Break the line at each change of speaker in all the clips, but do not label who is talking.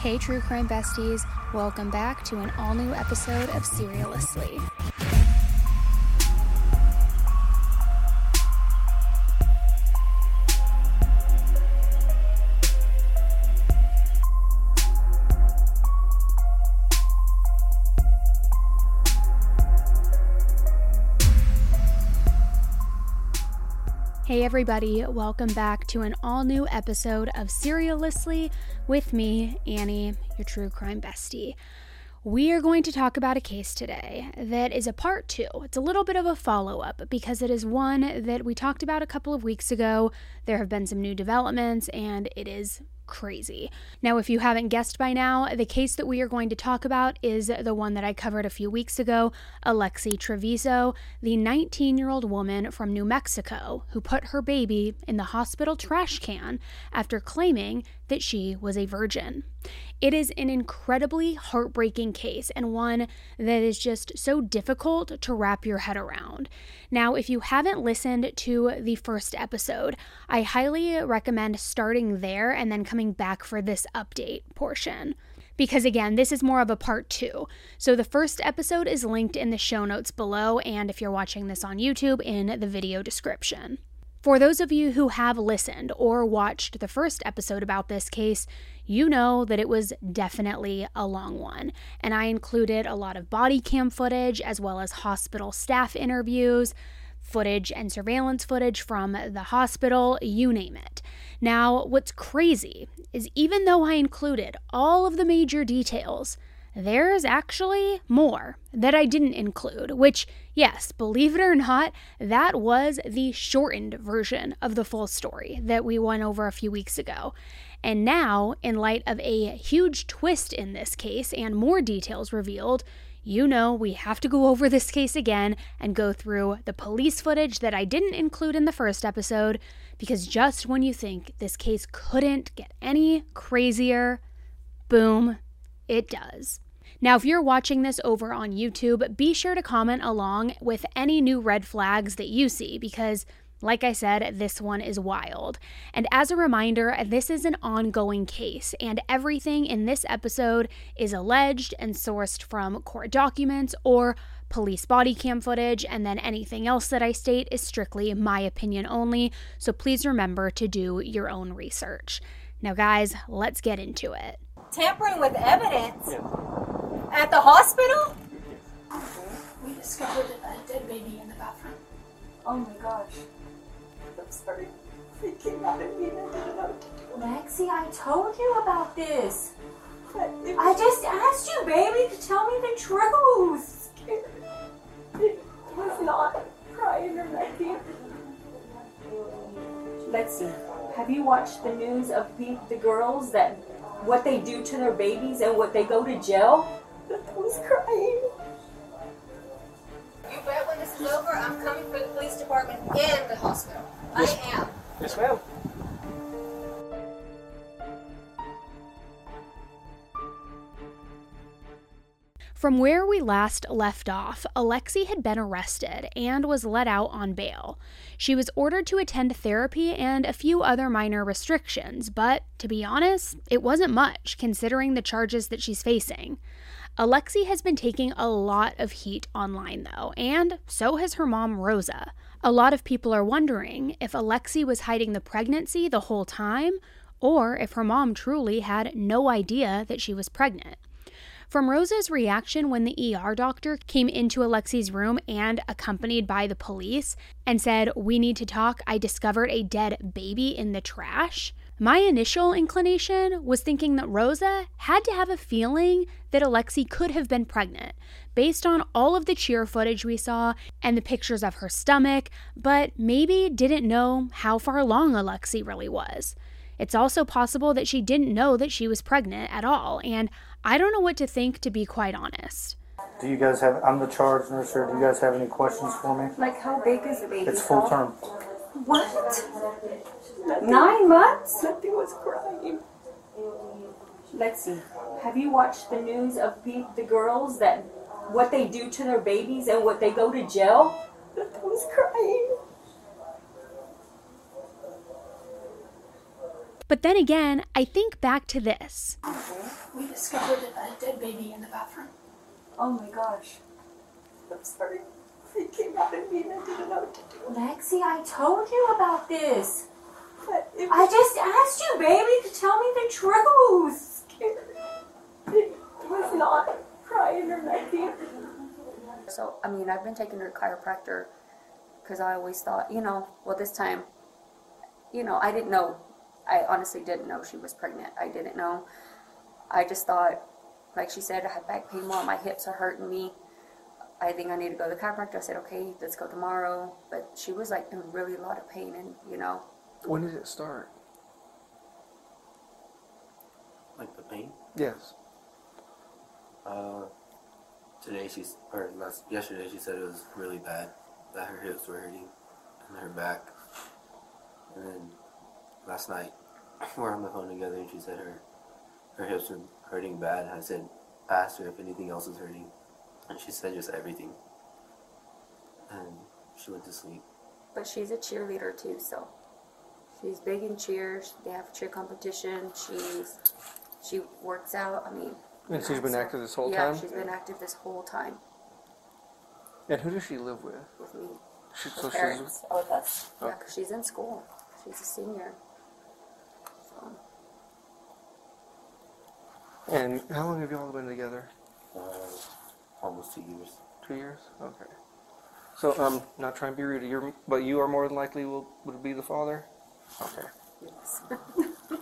Hey, true crime besties, welcome back to an all new episode of Serialously. Hey, everybody, welcome back to an all new episode of Serialously with me, Annie, your true crime bestie. We are going to talk about a case today that is a part two. It's a little bit of a follow up because it is one that we talked about a couple of weeks ago. There have been some new developments, and it is crazy. Now, if you haven't guessed by now, the case that we are going to talk about is the one that I covered a few weeks ago Alexee Trevizo, the 19 year old woman from New Mexico who put her baby in the hospital trash can after claiming that she was a virgin. It is an incredibly heartbreaking case and one that is just so difficult to wrap your head around. Now, if you haven't listened to the first episode, I highly recommend starting there and then coming back for this update portion because again, this is more of a part two. So the first episode is linked in the show notes below, and if you're watching this on YouTube, in the video description. For those of you who have listened or watched the first episode about this case, you know that it was definitely a long one. And I included a lot of body cam footage as well as hospital staff interviews, footage and surveillance footage from the hospital, you name it. Now, what's crazy is even though I included all of the major details, there's actually more that I didn't include, which, yes, believe it or not, that was the shortened version of the full story that we went over a few weeks ago. And now, in light of a huge twist in this case and more details revealed, you know we have to go over this case again and go through the police footage that I didn't include in the first episode, because just when you think this case couldn't get any crazier, boom, it does. Now, if you're watching this over on YouTube, be sure to comment along with any new red flags that you see because, like I said, this one is wild. And as a reminder, this is an ongoing case, and everything in this episode is alleged and sourced from court documents or police body cam footage, and then anything else that I state is strictly my opinion only. So please remember to do your own research. Now, guys, let's get into it
tampering with evidence yeah. at the hospital?
We discovered a dead baby in the bathroom.
Oh my gosh. I'm sorry. It came out of me and I didn't know what to do.
Maxie, I told you about this. I just asked you, baby, to tell me the truth.
It was not crying or nothing.
Let's see. Have you watched the news of the, the girls that what they do to their babies and what they go to jail.
I was crying. You bet when this is over, I'm coming for the police department and the hospital. Yes. I am.
Yes, ma'am.
From where we last left off, Alexee had been arrested and was let out on bail. She was ordered to attend therapy and a few other minor restrictions, but to be honest, it wasn't much considering the charges that she's facing. Alexee has been taking a lot of heat online, though, and so has her mom, Rosa. A lot of people are wondering if Alexee was hiding the pregnancy the whole time, or if her mom truly had no idea that she was pregnant. From Rosa's reaction when the ER doctor came into Alexee's room and accompanied by the police and said, We need to talk, I discovered a dead baby in the trash. My initial inclination was thinking that Rosa had to have a feeling that Alexee could have been pregnant based on all of the cheer footage we saw and the pictures of her stomach, but maybe didn't know how far along Alexee really was. It's also possible that she didn't know that she was pregnant at all, and I don't know what to think, to be quite honest.
Do you guys have? I'm the charge nurse here. Do you guys have any questions for me?
Like, how big is the baby?
It's full term.
What?
Nine months?
Nothing was crying.
Let's see. Have you watched the news of the, the girls that what they do to their babies and what they go to jail?
Nothing was crying.
But then again, I think back to this.
We discovered a dead baby in the bathroom.
Oh my gosh.
I'm sorry. It came out of me and I didn't know what to do.
Lexi, I told you about this.
But it
I just asked you, baby, to tell me the truth.
It was not crying or nothing.
So, I mean, I've been taking her to chiropractor because I always thought, you know, well, this time, you know, I didn't know. I honestly didn't know she was pregnant. I didn't know. I just thought, like she said, I have back pain more. My hips are hurting me. I think I need to go to the chiropractor. I said, okay, let's go tomorrow. But she was like in really a lot of pain, and you know,
When did it start?
Like the pain?
Yes.
Uh, today she's, or last, yesterday she said it was really bad. That her hips were hurting and her back. And then last night we're on the phone together and she said her, her hips were hurting bad. And I said, asked her if anything else was hurting. And she said just everything. And she went to sleep.
but she's a cheerleader too, so she's big in cheers. They have cheer competition. She's she works out. I mean,
And she's been
so-
active this whole
yeah,
time?
Yeah, she's been active this whole time
And who does she live with?
with me.
She,
Her
so she's,
parents are with us. Oh. Yeah, 'cause she's in school. She's a senior. So,
and how long have y'all been together?
Uh, almost two years.
Two years? Okay. So, um, not trying to be rude, you're, but you are more than likely will would be the father. Okay.
yes.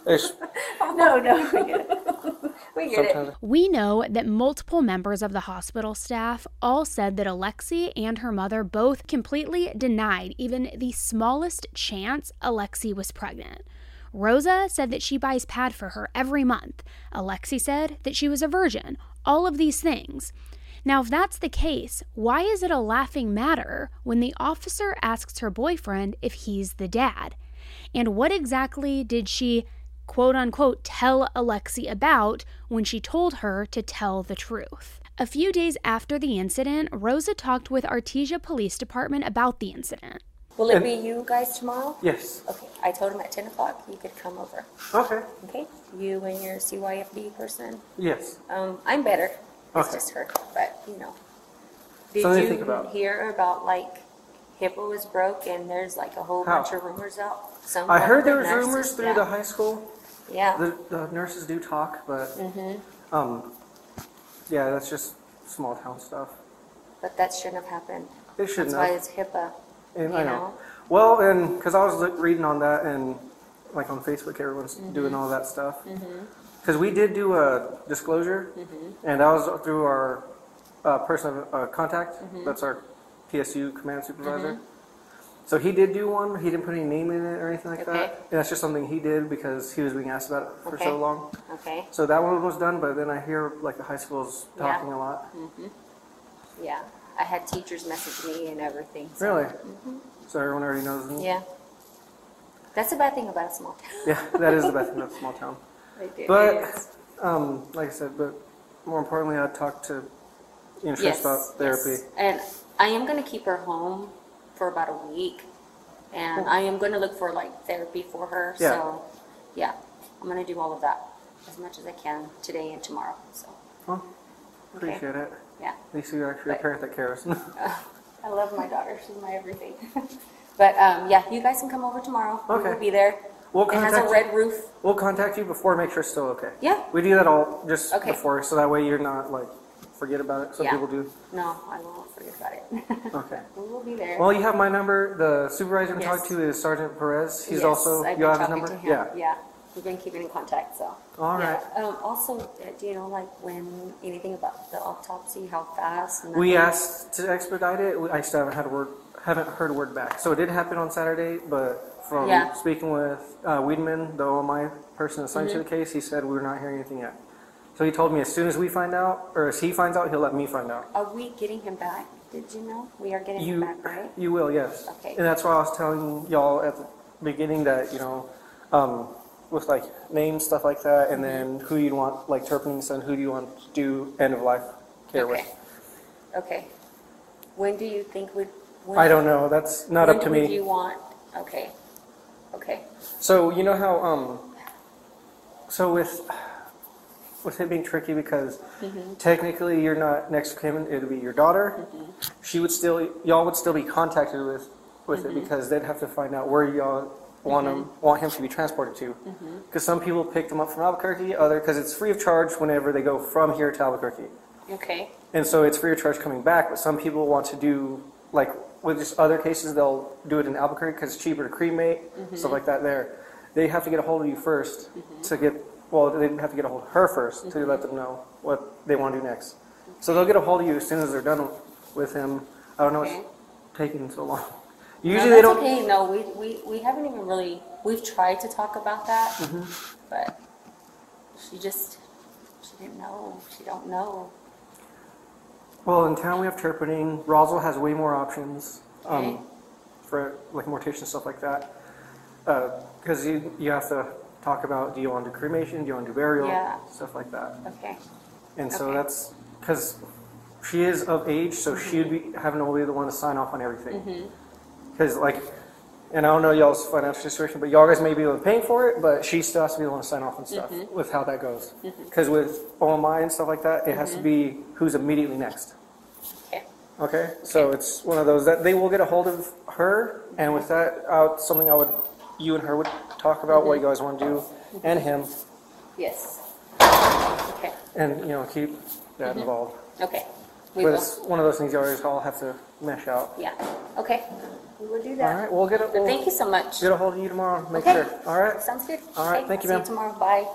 It's,
no, no, we get it. we get it.
We know that multiple members of the hospital staff all said that Alexee and her mother both completely denied even the smallest chance Alexee was pregnant. Rosa said that she buys pad for her every month. Alexee said that she was a virgin. All of these things. Now, if that's the case, why is it a laughing matter when the officer asks her boyfriend if he's the dad? And what exactly did she, quote unquote, tell Alexee about when she told her to tell the truth? A few days after the incident, Rosa talked with Artesia Police Department about the incident.
Will it be you guys tomorrow?
yes.
Okay, I told him at 10 o'clock you could come over.
Okay.
Okay? You and your CYFD person.
Yes.
Um, I'm better. It's
Okay.
just her, but you know. Did
Something to
you
think about.
hear about like HIPAA was broke and there's like a whole
How?
bunch of rumors out? Some
I heard
the
there was
nurses-
rumors through
yeah.
the high school.
Yeah.
The, the nurses do talk, but
Mm-hmm.
um, yeah, that's just small town stuff.
But that shouldn't have happened.
They shouldn't
That's why
have.
it's HIPAA.
And I know. Well, and because I was reading on that and like on Facebook, everyone's
Mm-hmm.
doing all that stuff. Because we did do a disclosure,
Mm-hmm.
and that was through our uh, person of uh, contact.
Mm-hmm.
That's our PSU command supervisor. So he did do one. He didn't put any name in it or anything like
Okay.
that. And that's just something he did because he was being asked about it for
Okay.
so long.
Okay.
So that one was done, but then I hear like the high school's
Yeah.
talking a lot.
Yeah. I had teachers message me and everything. so-
Really? So everyone already knows.
Mm-hmm. Yeah. That's the bad thing about a small town.
Yeah, that is the best thing about small town.
They do.
But-
It is.
Um, like I said, but more importantly, I talked to
yes,
about therapy.
yes. And I am going to keep her home for about a week. And I am going to look for like therapy for her.
Yeah.
So, yeah, I'm going to do all of that as much as I can today and tomorrow. So,
Well, appreciate it.
Yeah.
At least you're actually a
But-
parent that cares.
I love my daughter. She's my everything. but um, yeah, you guys can come over tomorrow.
Okay.
We'll be there.
We'll
it has a
contact-
red roof.
we'll contact you before, make sure it's still okay.
Yeah.
We do that all just
Okay.
before, so that way you're not like forget about it. Some
Yeah.
people do.
No, I won't forget about it.
Okay.
we will be there.
Well, you have my number. The supervisor to talk
Yes.
to is Sergeant Perez. He's
Yes,
also
I've
you
been
have his
talking
number.
to him.
Yeah.
We've been keeping in contact, so.
All right.
Yeah. Um, also, uh, do you know, like, when anything about the autopsy, how fast? and
We asked to expedite it. We- I still haven't had a word, haven't heard a word back. So it did happen on Saturday, but from
Yeah.
speaking with uh, Weedman, the OMI person assigned
Mm-hmm.
to the case, he said we're not hearing anything yet. So he told me as soon as we find out, or as he finds out, he'll let me find out.
Are we getting him back? Did you know? We are getting him
You,
back, right?
you will, yes.
Okay.
And that's why I was telling y'all at the beginning that you know, um, with like names, stuff like that, and
Mm-hmm.
then who you'd want, like Turpin's son, who do you want to do end of life care
Okay.
with?
Okay. When do you think would? When,
I don't know. That's not
when
up to
would
me.
you want? Okay. Okay.
So you know how um, so with with it being tricky because technically you're not next of kin, it'd be your daughter. She would still, y'all would still be contacted with with it because they'd have to find out where y'all want him want him to be transported to. Mm-hmm. Because some people pick them up from Albuquerque, other because it's free of charge whenever they go from here to Albuquerque.
Okay.
And so it's free of charge coming back, but some people want to do, like, with just other cases, they'll do it in Albuquerque because it's cheaper to cremate, mm-hmm. stuff like that there. They have to get a hold of you 1st mm-hmm. to get, well, they have to get a hold of her 1st to let them know what they want to do next. So they'll get a hold of you as soon as they're done with him. I don't know
Okay.
what's taking so long.
No,
Usually
that's
they don't.
okay. No, we, we, we haven't even really, we've tried to talk about that,
Mm-hmm.
but she just, she didn't know. She don't know.
Well, in town we have Terpening. Roswell has way more options um,
Okay.
for like mortician stuff like that. Because you you have to talk about do you want to do cremation, do you want to do burial,
Yeah.
stuff like that.
Okay.
And so
Okay.
that's because she is of age, so
Mm-hmm.
she'd be having to be the one to sign off on everything. Because like, and I don't know y'all's financial situation, but y'all guys may be able to pay for it, but she still has to be the one to sign off on stuff
Mm-hmm.
with how that goes. Mm-hmm. Because with OMI and stuff like that, it has to mm-hmm. be who's immediately next.
Okay.
Okay, so it's one of those that they will get a hold of her, and with mm-hmm. that, uh, something I would, you and her would talk about what you guys want to do, and him,
Yes. Okay.
and you know keep that involved.
Okay. We
But
will.
it's one of those things you always all have to mesh out.
Yeah. Okay. We will do that.
All right, we'll get it.
But
We'll
thank you so much.
get a hold of you tomorrow. Make
Okay.
sure. All right.
Sounds good.
All right,
Okay,
thank you, ma'am.
See you tomorrow. Bye.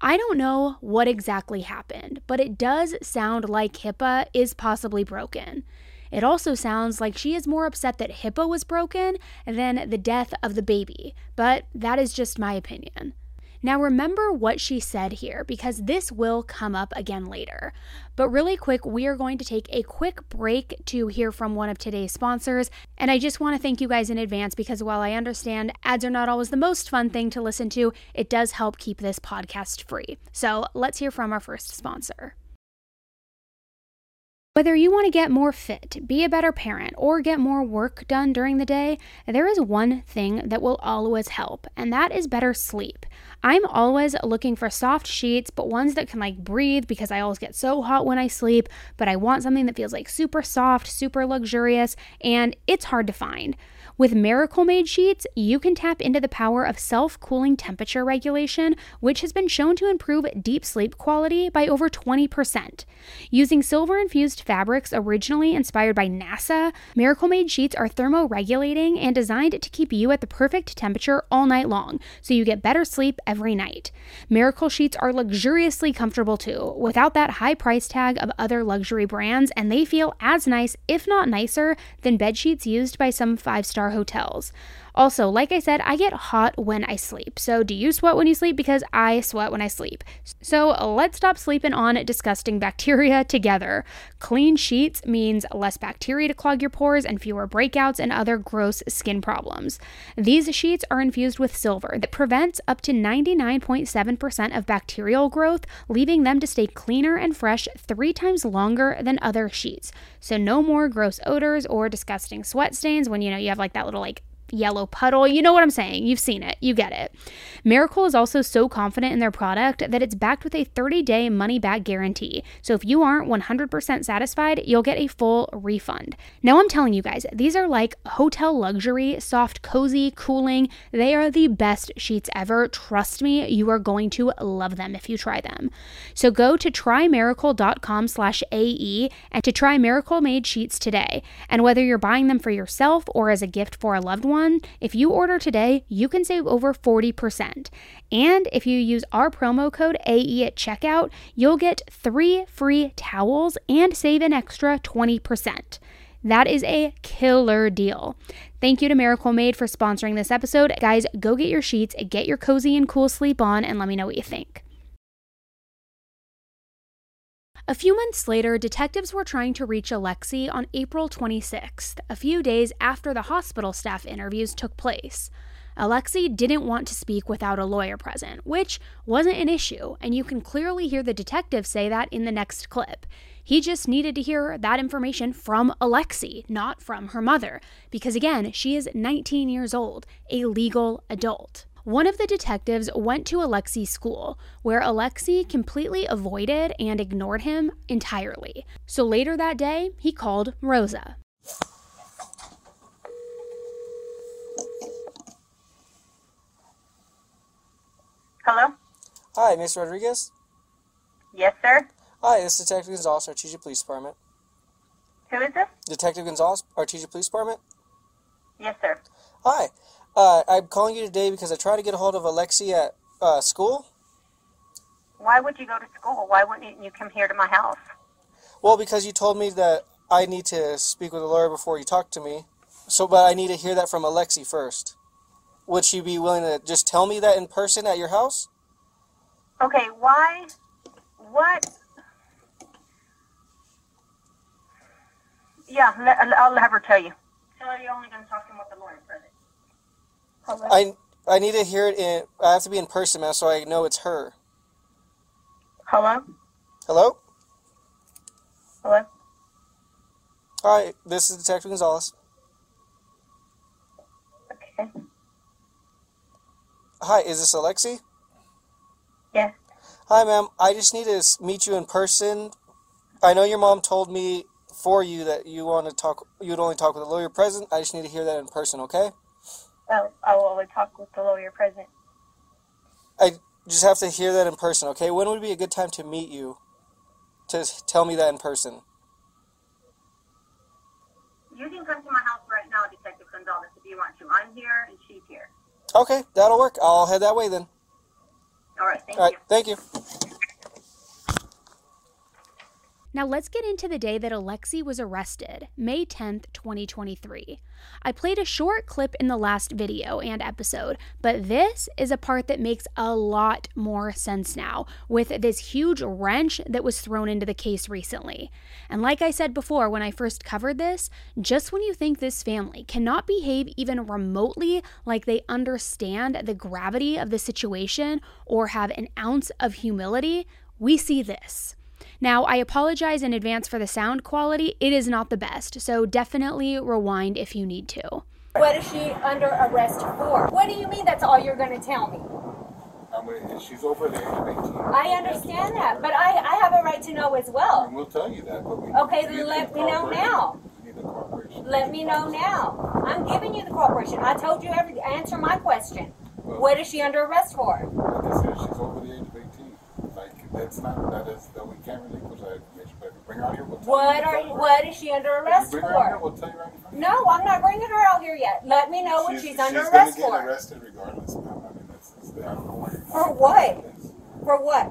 I don't know what exactly happened, but it does sound like HIPAA is possibly broken. It also sounds like she is more upset that HIPAA was broken than the death of the baby, but that is just my opinion. Now, remember what she said here because this will come up again later. But really quick, we are going to take a quick break to hear from one of today's sponsors. And I just want to thank you guys in advance because while I understand ads are not always the most fun thing to listen to, it does help keep this podcast free. So let's hear from our first sponsor. Whether you want to get more fit, be a better parent, or get more work done during the day, there is one thing that will always help, and that is better sleep. I'm always looking for soft sheets, but ones that can like breathe because I always get so hot when I sleep, but I want something that feels like super soft, super luxurious, and it's hard to find. With Miracle Made sheets, you can tap into the power of self cooling temperature regulation, which has been shown to improve deep sleep quality by over 20%. Using silver infused fabrics originally inspired by NASA, Miracle Made sheets are thermoregulating and designed to keep you at the perfect temperature all night long, so you get better sleep every night. Miracle sheets are luxuriously comfortable too, without that high price tag of other luxury brands, and they feel as nice, if not nicer, than bed sheets used by some five star hotels. Also, like I said, I get hot when I sleep. So, do you sweat when you sleep? Because I sweat when I sleep. So, let's stop sleeping on disgusting bacteria together. Clean sheets means less bacteria to clog your pores and fewer breakouts and other gross skin problems. These sheets are infused with silver that prevents up to 99.7% of bacterial growth, leaving them to stay cleaner and fresh three times longer than other sheets. So, no more gross odors or disgusting sweat stains when you know you have like that little like yellow puddle. You know what I'm saying. You've seen it. You get it. Miracle is also so confident in their product that it's backed with a 30 day money back guarantee. So if you aren't 100% satisfied, you'll get a full refund. Now, I'm telling you guys, these are like hotel luxury, soft, cozy, cooling. They are the best sheets ever. Trust me, you are going to love them if you try them. So go to trymiracle.com slash AE and to try Miracle Made sheets today. And whether you're buying them for yourself or as a gift for a loved one, if you order today, you can save over 40%. And if you use our promo code AE at checkout, you'll get three free towels and save an extra 20%. That is a killer deal. Thank you to Miracle Made for sponsoring this episode. Guys, go get your sheets, get your cozy and cool sleep on, and let me know what you think. A few months later, detectives were trying to reach Alexee on April 26th, a few days after the hospital staff interviews took place. Alexee didn't want to speak without a lawyer present, which wasn't an issue, and you can clearly hear the detective say that in the next clip. He just needed to hear that information from Alexee, not from her mother, because again, she is 19 years old, a legal adult. One of the detectives went to Alexee's school, where Alexee completely avoided and ignored him entirely. So later that day, he called Rosa.
Hello?
Hi, Miss Rodriguez.
Yes, sir?
Hi, this is Detective Gonzalez, Artesia Police Department.
Who is this?
Detective Gonzalez, Artesia Police Department.
Yes, sir.
Hi, uh, I'm calling you today because I tried to get a hold of Alexee at uh, school.
Why would you go to school? Why wouldn't you come here to my house?
Well, because you told me that I need to speak with a lawyer before you talk to me. So, but I need to hear that from Alexee first. Would she be willing to just tell me that in person at your house?
Okay, why? What? Yeah, I'll have her tell you. Tell her you're only going to talk to him with the lawyer present.
I I need to hear it in. I have to be in person, man, so I know it's her.
Hello?
Hello.
Hello?
Hi, this is Detective Gonzalez.
Okay.
Hi, is this Alexee?
Yes.
Hi, ma'am. I just need to meet you in person. I know your mom told me for you that you want to talk. You'd only talk with a lawyer present. I just need to hear that in person, okay?
I will only talk with the lawyer present.
I just have to hear that in person, okay? When would be a good time to meet you? To tell me that in person.
You can come to my house right now, Detective Gonzalez, if you want to. I'm here and she's here.
Okay, that'll work. I'll head that way then.
All right, thank
All right,
you.
thank you.
Now let's get into the day that Alexee was arrested, May 10th, 2023. I played a short clip in the last video and episode, but this is a part that makes a lot more sense now with this huge wrench that was thrown into the case recently. And like I said before when I first covered this, just when you think this family cannot behave even remotely like they understand the gravity of the situation or have an ounce of humility, we see this. Now, I apologize in advance for the sound quality. It is not the best, so definitely rewind if you need to.
What is she under arrest for? What do you mean that's all you're going to tell me?
I mean, she's over the age of 18.
I understand that, but I, I have a right to know as
And
well.
we'll tell you that, but we
Okay,
we
then let
the
me know now.
We need the cooperation.
Let me know now. I'm giving you the cooperation. I told you every answer my question.
Well,
What is she under arrest for?
Like I said, she's over the age of 18. Like, that's not, that is, that we can't relinquish that information. But if you bring her out here, we'll tell
What
you.
are what is she under
If
arrest
you bring her out here,
for?
we'll tell you right in front.
No, I'm not bringing her out here yet. Let me know what she's, under
she's
arrest
gonna
for.
get arrested regardless, ma'am. I mean, that's, that's, I don't know why. you're-
For what? For what?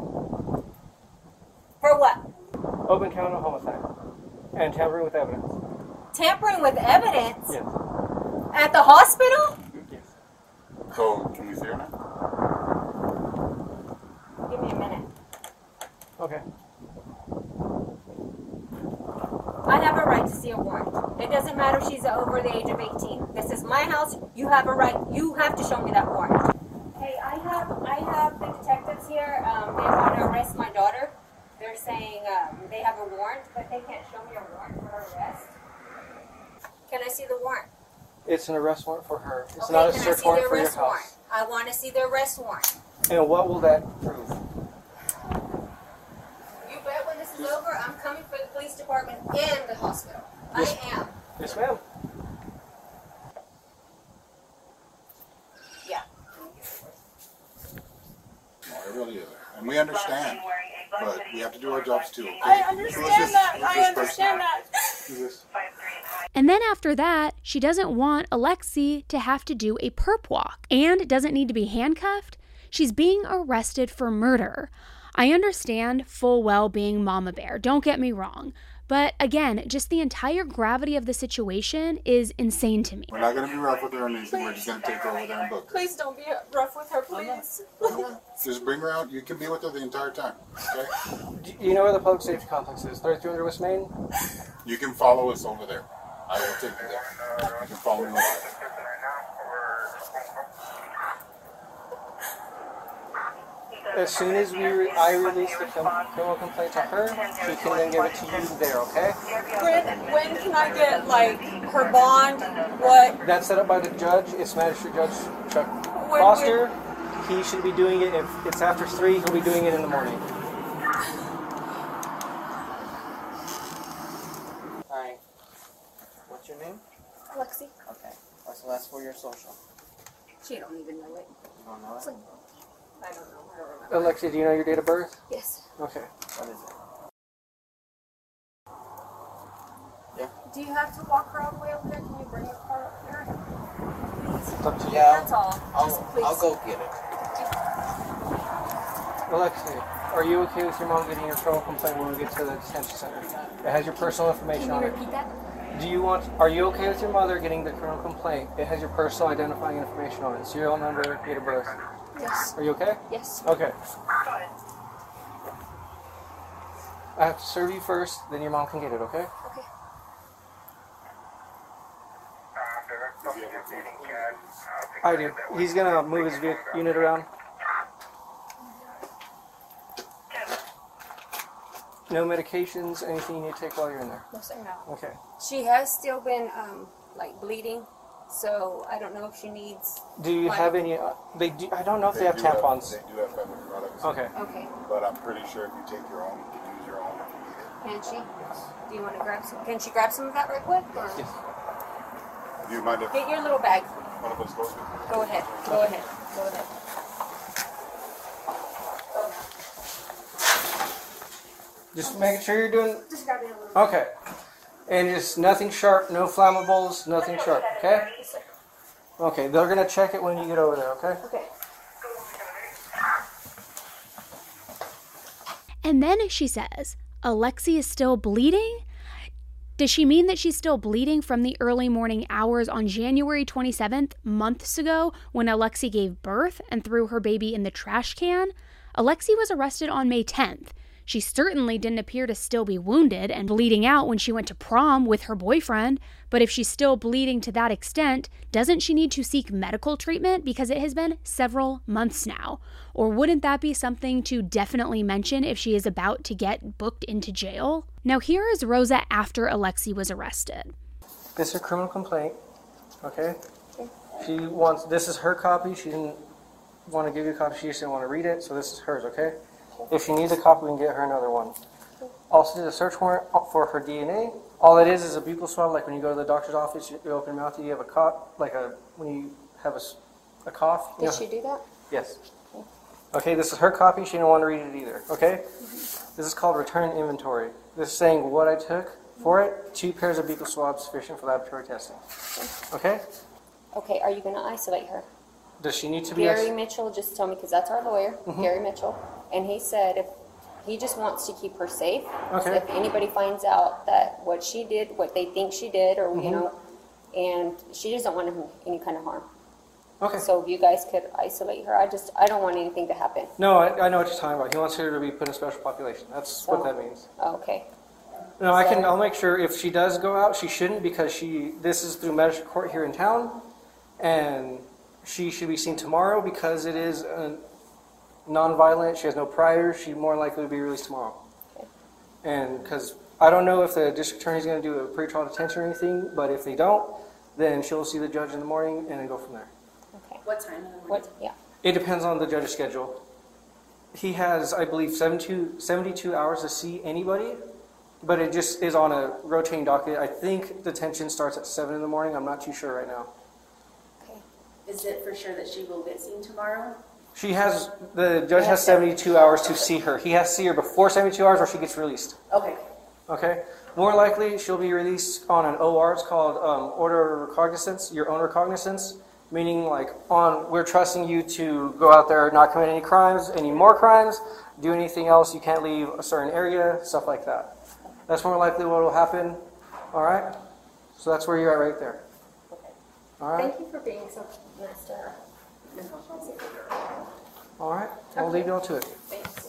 For what?
Open count of homicide and tampering with evidence.
Tampering with evidence
Yes.
at the hospital?
Yes.
So, can we see her now?
Give me a minute.
Okay.
I have a right to see a warrant. It doesn't matter if she's over the age of 18. This is my house. You have a right. You have to show me that warrant. Hey, I have I have the detectives here. Um, they want to arrest my daughter. They're saying um, they have a warrant, but they can't show me a warrant for her arrest. Can I see the warrant?
It's an arrest warrant for her. It's
okay,
not a
can I
search
see
warrant
the
for your
arrest warrant? I want to see the arrest warrant.
And what will that prove?
You bet when this is over, I'm coming for the police department and the hospital.
Yes.
I am.
Yes, ma'am.
Yeah.
No, it really is. And we understand, but we have to do our jobs too. Okay?
I understand
just-
that. I understand that.
And then after that, she doesn't want Alexee to have to do a perp walk and doesn't need to be handcuffed. She's being arrested for murder. I understand full well being Mama Bear, don't get me wrong. But again, just the entire gravity of the situation is insane to me.
We're not going to be rough with her or anything. We're just going to take her over there and book her.
Please don't be rough with her, please.
Just bring her out. You can be with her the entire time. Okay?
Do you know where the public safety complex is? 3300 West Main?
You can follow us over there. I will take you there. You can follow me over there.
As soon as we re- I release the crim- criminal complaint to her, she can then give it to you there, okay?
When, when can I get, like, her bond? What?
That's set up by the judge. It's Magistrate Judge Chuck.
Where
foster, he should be doing it. If it's after three, he'll be doing it in the morning.
Hi. What's your name?
Lexi.
Okay. What's the last four of your social?
She don't even know it.
You don't know it?
I don't know. I don't remember.
Alexia, do you know your date of birth?
Yes.
Okay.
What is it? Yeah.
Do you have to walk her all the way over here? Can you bring your car up here? Please.
It's up to you.
Yeah.
That's all.
I'll,
please.
I'll go get it.
Alexia, are you okay with your mom getting your criminal complaint when we get to the detention center? It has your personal information
Can
on
you
it.
repeat that?
Do you want? Are you okay with your mother getting the criminal complaint? It has your personal identifying information on it. Serial number, date of birth.
Yes.
Are you okay?
Yes.
Okay. I have to serve you first, then your mom can get it. Okay?
Okay.
I do. He's gonna move his unit around. No medications, anything you need to take while you're in there.
No, sir.
Okay.
She has still been um, like bleeding, so I don't know if she needs.
Do you have any? Uh, they do. I don't know if they, have
do
tampons.
they do have family products.
Okay.
Okay.
But I'm pretty sure if you take your own, you can use your own if you need it.
Can she? Yes. Do you want to grab some? Can she grab some of that right quick? Or?
Yes.
Do you mind if
Get your little bag.
one of us goes with you?
Go ahead. Go ahead. Go ahead.
Just making sure you're doing.
Just grab it a little.
Okay. And just nothing sharp, no flammables, nothing sharp. Okay. Okay. They're gonna check it when you get over there. Okay.
Okay.
And then she says, Alexee is still bleeding? Does she mean that she's still bleeding from the early morning hours on January 27th, months ago, when Alexee gave birth and threw her baby in the trash can? Alexee was arrested on May 10th. She certainly didn't appear to still be wounded and bleeding out when she went to prom with her boyfriend, but if she's still bleeding to that extent, doesn't she need to seek medical treatment because it has been several months now? Or wouldn't that be something to definitely mention if she is about to get booked into jail? Now, here is Rosa after Alexee was arrested.
This is her criminal complaint. Okay. She wants. This is her copy. She didn't want to give you a copy. She just didn't want to read it. So this is hers. Okay. If she needs a copy, we can get her another one. Also, did a search warrant for her DNA. All it is is a buccal swab. Like when you go to the doctor's office, you you open your mouth, you have a cough. Like a when you have a, s- a cough. you
Did
know-
she do that?
Yes. Okay, this is her copy. She didn't want to read it either. Okay? Mm-hmm. This is called return inventory. This is saying what I took for it. Two pairs of buccal swabs sufficient for laboratory testing. Okay?
Okay. Are you going to isolate her?
Does she need to be?
Gary Mitchell just told me because that's our lawyer,
Mm-hmm.
Gary Mitchell, and he said if he just wants to keep her safe.
Okay.
If anybody finds out that what she did, what they think she did, or
Mm-hmm.
you know, and she doesn't want him any kind of harm.
Okay.
So if you guys could isolate her, I just I don't want anything to happen.
No, I, I know what you're talking about. He wants her to be put in special population. That's what
So-
that means.
Okay.
No, I can. I'll make sure if she does go out, she shouldn't because she. This is through magistrate court here in town, and she should be seen tomorrow because it is non-violent. She has no priors. She more likely to be released tomorrow.
Okay.
And because I don't know if the district attorney is going to do a pretrial detention or anything, but if they don't, then she'll see the judge in the morning and then go from there.
Okay.
What time in the morning?
What? Yeah.
It depends on the judge's schedule. He has, I believe, 72, 72 hours to see anybody, but it just is on a rotating docket. I think detention starts at 7 in the morning. I'm not too sure right now.
Is it for sure that she will get seen tomorrow?
She has, the judge has 72 hours to see her. He has to see her before 72 hours or she gets released.
Okay.
Okay? More likely, she'll be released on an OR. It's called um, Order of Recognizance, your own recognizance, meaning like on, we're trusting you to go out there, not commit any crimes, any more crimes, do anything else. You can't leave a certain area, stuff like that. That's more likely what will happen. All right? So that's where you're at right there. All right?
Thank you for being so nice to her.
All right? I'll leave you all to it.
Thanks.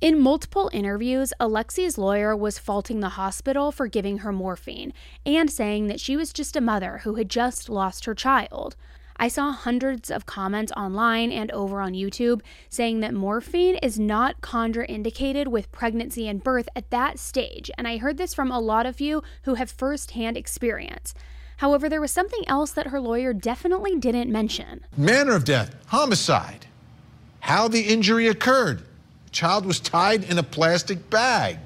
In multiple interviews, Alexee's lawyer was faulting the hospital for giving her morphine and saying that she was just a mother who had just lost her child. I saw hundreds of comments online and over on YouTube saying that morphine is not contraindicated with pregnancy and birth at that stage, and I heard this from a lot of you who have firsthand experience. However, there was something else that her lawyer definitely didn't mention.
Manner of death, homicide. How the injury occurred. child was tied in a plastic bag.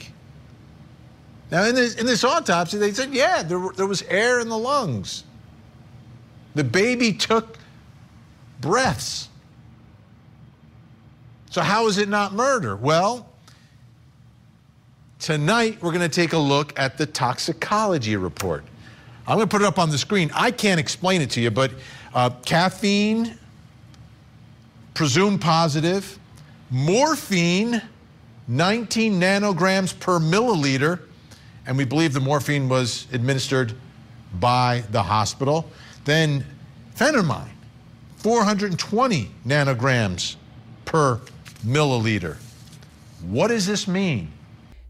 Now, in this, in this autopsy, they said, yeah, there, there was air in the lungs. The baby took breaths. So, how is it not murder? Well, tonight we're going to take a look at the toxicology report. I'm going to put it up on the screen. I can't explain it to you, but uh, caffeine, presumed positive, morphine, 19 nanograms per milliliter, and we believe the morphine was administered by the hospital. Then phentermine, 420 nanograms per milliliter. What does this mean?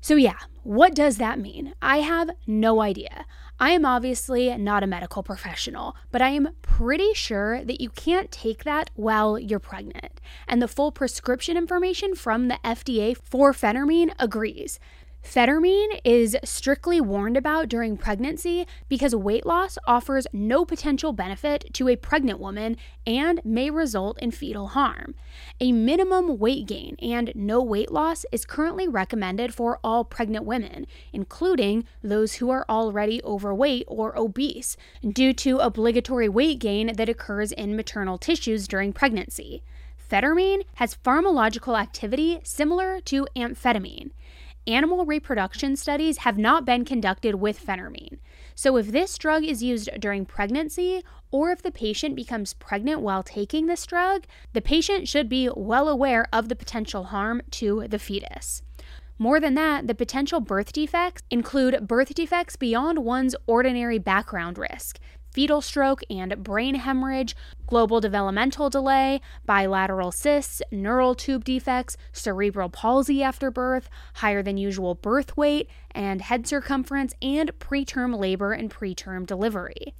So, yeah, what does that mean? I have no idea. I am obviously not a medical professional, but I am pretty sure that you can't take that while you're pregnant. And the full prescription information from the FDA for phentermine agrees. Phentermine is strictly warned about during pregnancy because weight loss offers no potential benefit to a pregnant woman and may result in fetal harm. A minimum weight gain and no weight loss is currently recommended for all pregnant women, including those who are already overweight or obese, due to obligatory weight gain that occurs in maternal tissues during pregnancy. Phentermine has pharmacological activity similar to amphetamine animal reproduction studies have not been conducted with phentermine. So, if this drug is used during pregnancy, or if the patient becomes pregnant while taking this drug, the patient should be well aware of the potential harm to the fetus. More than that, the potential birth defects include birth defects beyond one's ordinary background risk, fetal stroke and brain hemorrhage, global developmental delay, bilateral cysts, neural tube defects, cerebral palsy after birth, higher than usual birth weight and head circumference, and preterm labor and preterm delivery.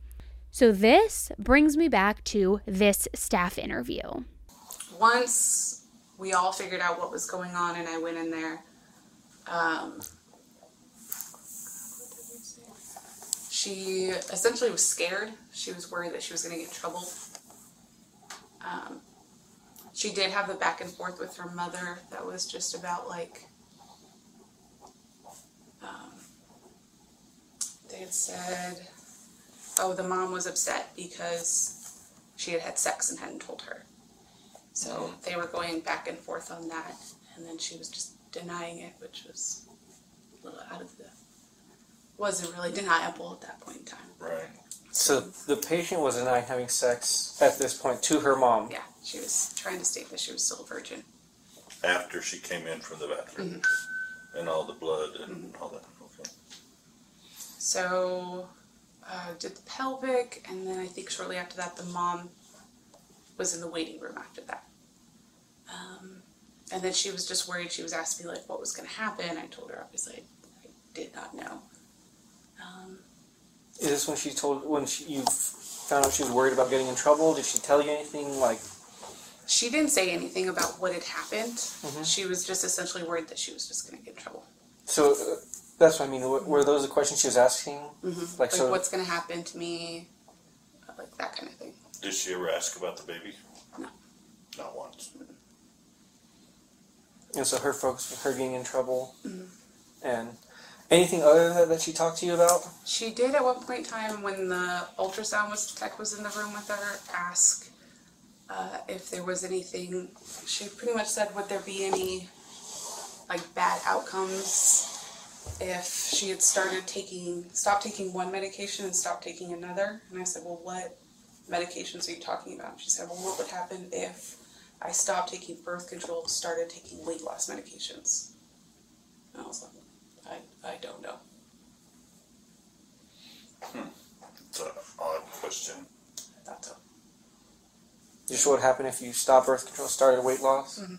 So, this brings me back to this staff interview.
once we all figured out what was going on and I went in there, um, she essentially was scared. She was worried that she was going to get in trouble. Um, she did have the back and forth with her mother that was just about like, um, they had said, oh, the mom was upset because she had had sex and hadn't told her. So they were going back and forth on that, and then she was just denying it, which was a little out of the wasn't really deniable at that point in time.
Right. So the patient was denying having sex at this point to her mom.
Yeah, she was trying to state that she was still a virgin.
after she came in from the bathroom and all the blood and all that. Okay.
So uh, did the pelvic, and then I think shortly after that, the mom was in the waiting room after that. Um, and then she was just worried. She was asking me like what was going to happen. I told her obviously I, I did not know. Um,
Is this when she told when she, you found out she was worried about getting in trouble? Did she tell you anything like?
she didn't say anything about what had happened.
Mhm.
She was just essentially worried that she was just going to get in trouble.
So uh, that's what I mean. Were were those the questions she was asking?
Mm-hmm.
Like
Like,
so.
what's going to happen to me, like that kind of thing.
Did she ever ask about the baby?
No.
Not once.
And so her folks, her getting in trouble,
Mhm.
and anything other that, that she talked to you about?
She did at one point in time when the ultrasound was tech was in the room with her ask uh, if there was anything. She pretty much said, "Would there be any like bad outcomes if she had started taking stopped taking one medication and stopped taking another?" And I said, "Well, what medications are you talking about?" She said, "Well, what would happen if I stopped taking birth control started taking weight loss medications?" And I was like, "I I don't know." Hmm.
It's an odd question.
I thought so.
Just what happened if you stopped birth control, started weight loss?
Mhm.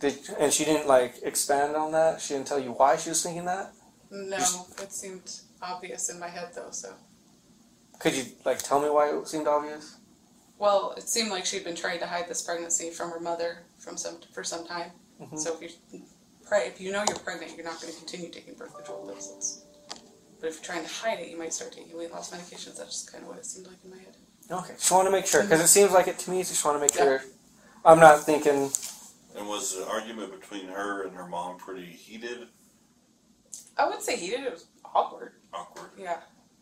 Did and she didn't like expand on that. She didn't tell you why she was thinking that.
No, it seemed obvious in my head though, so.
Could you like tell me why it seemed obvious?
Well, it seemed like she'd been trying to hide this pregnancy from her mother from some for some time.
Mhm.
So if you pray, if you know you're pregnant, you're not going to continue taking birth control pills. That's- But if you're trying to hide it, you might start taking weight loss medications. That's just kind of what it seemed like in my head.
Okay, just want to make sure because it seems like it to me. Just want to make
Yeah.
sure. I'm not thinking.
And was the argument between her and her mom pretty heated?
I wouldn't say heated. It was awkward.
Awkward.
Yeah,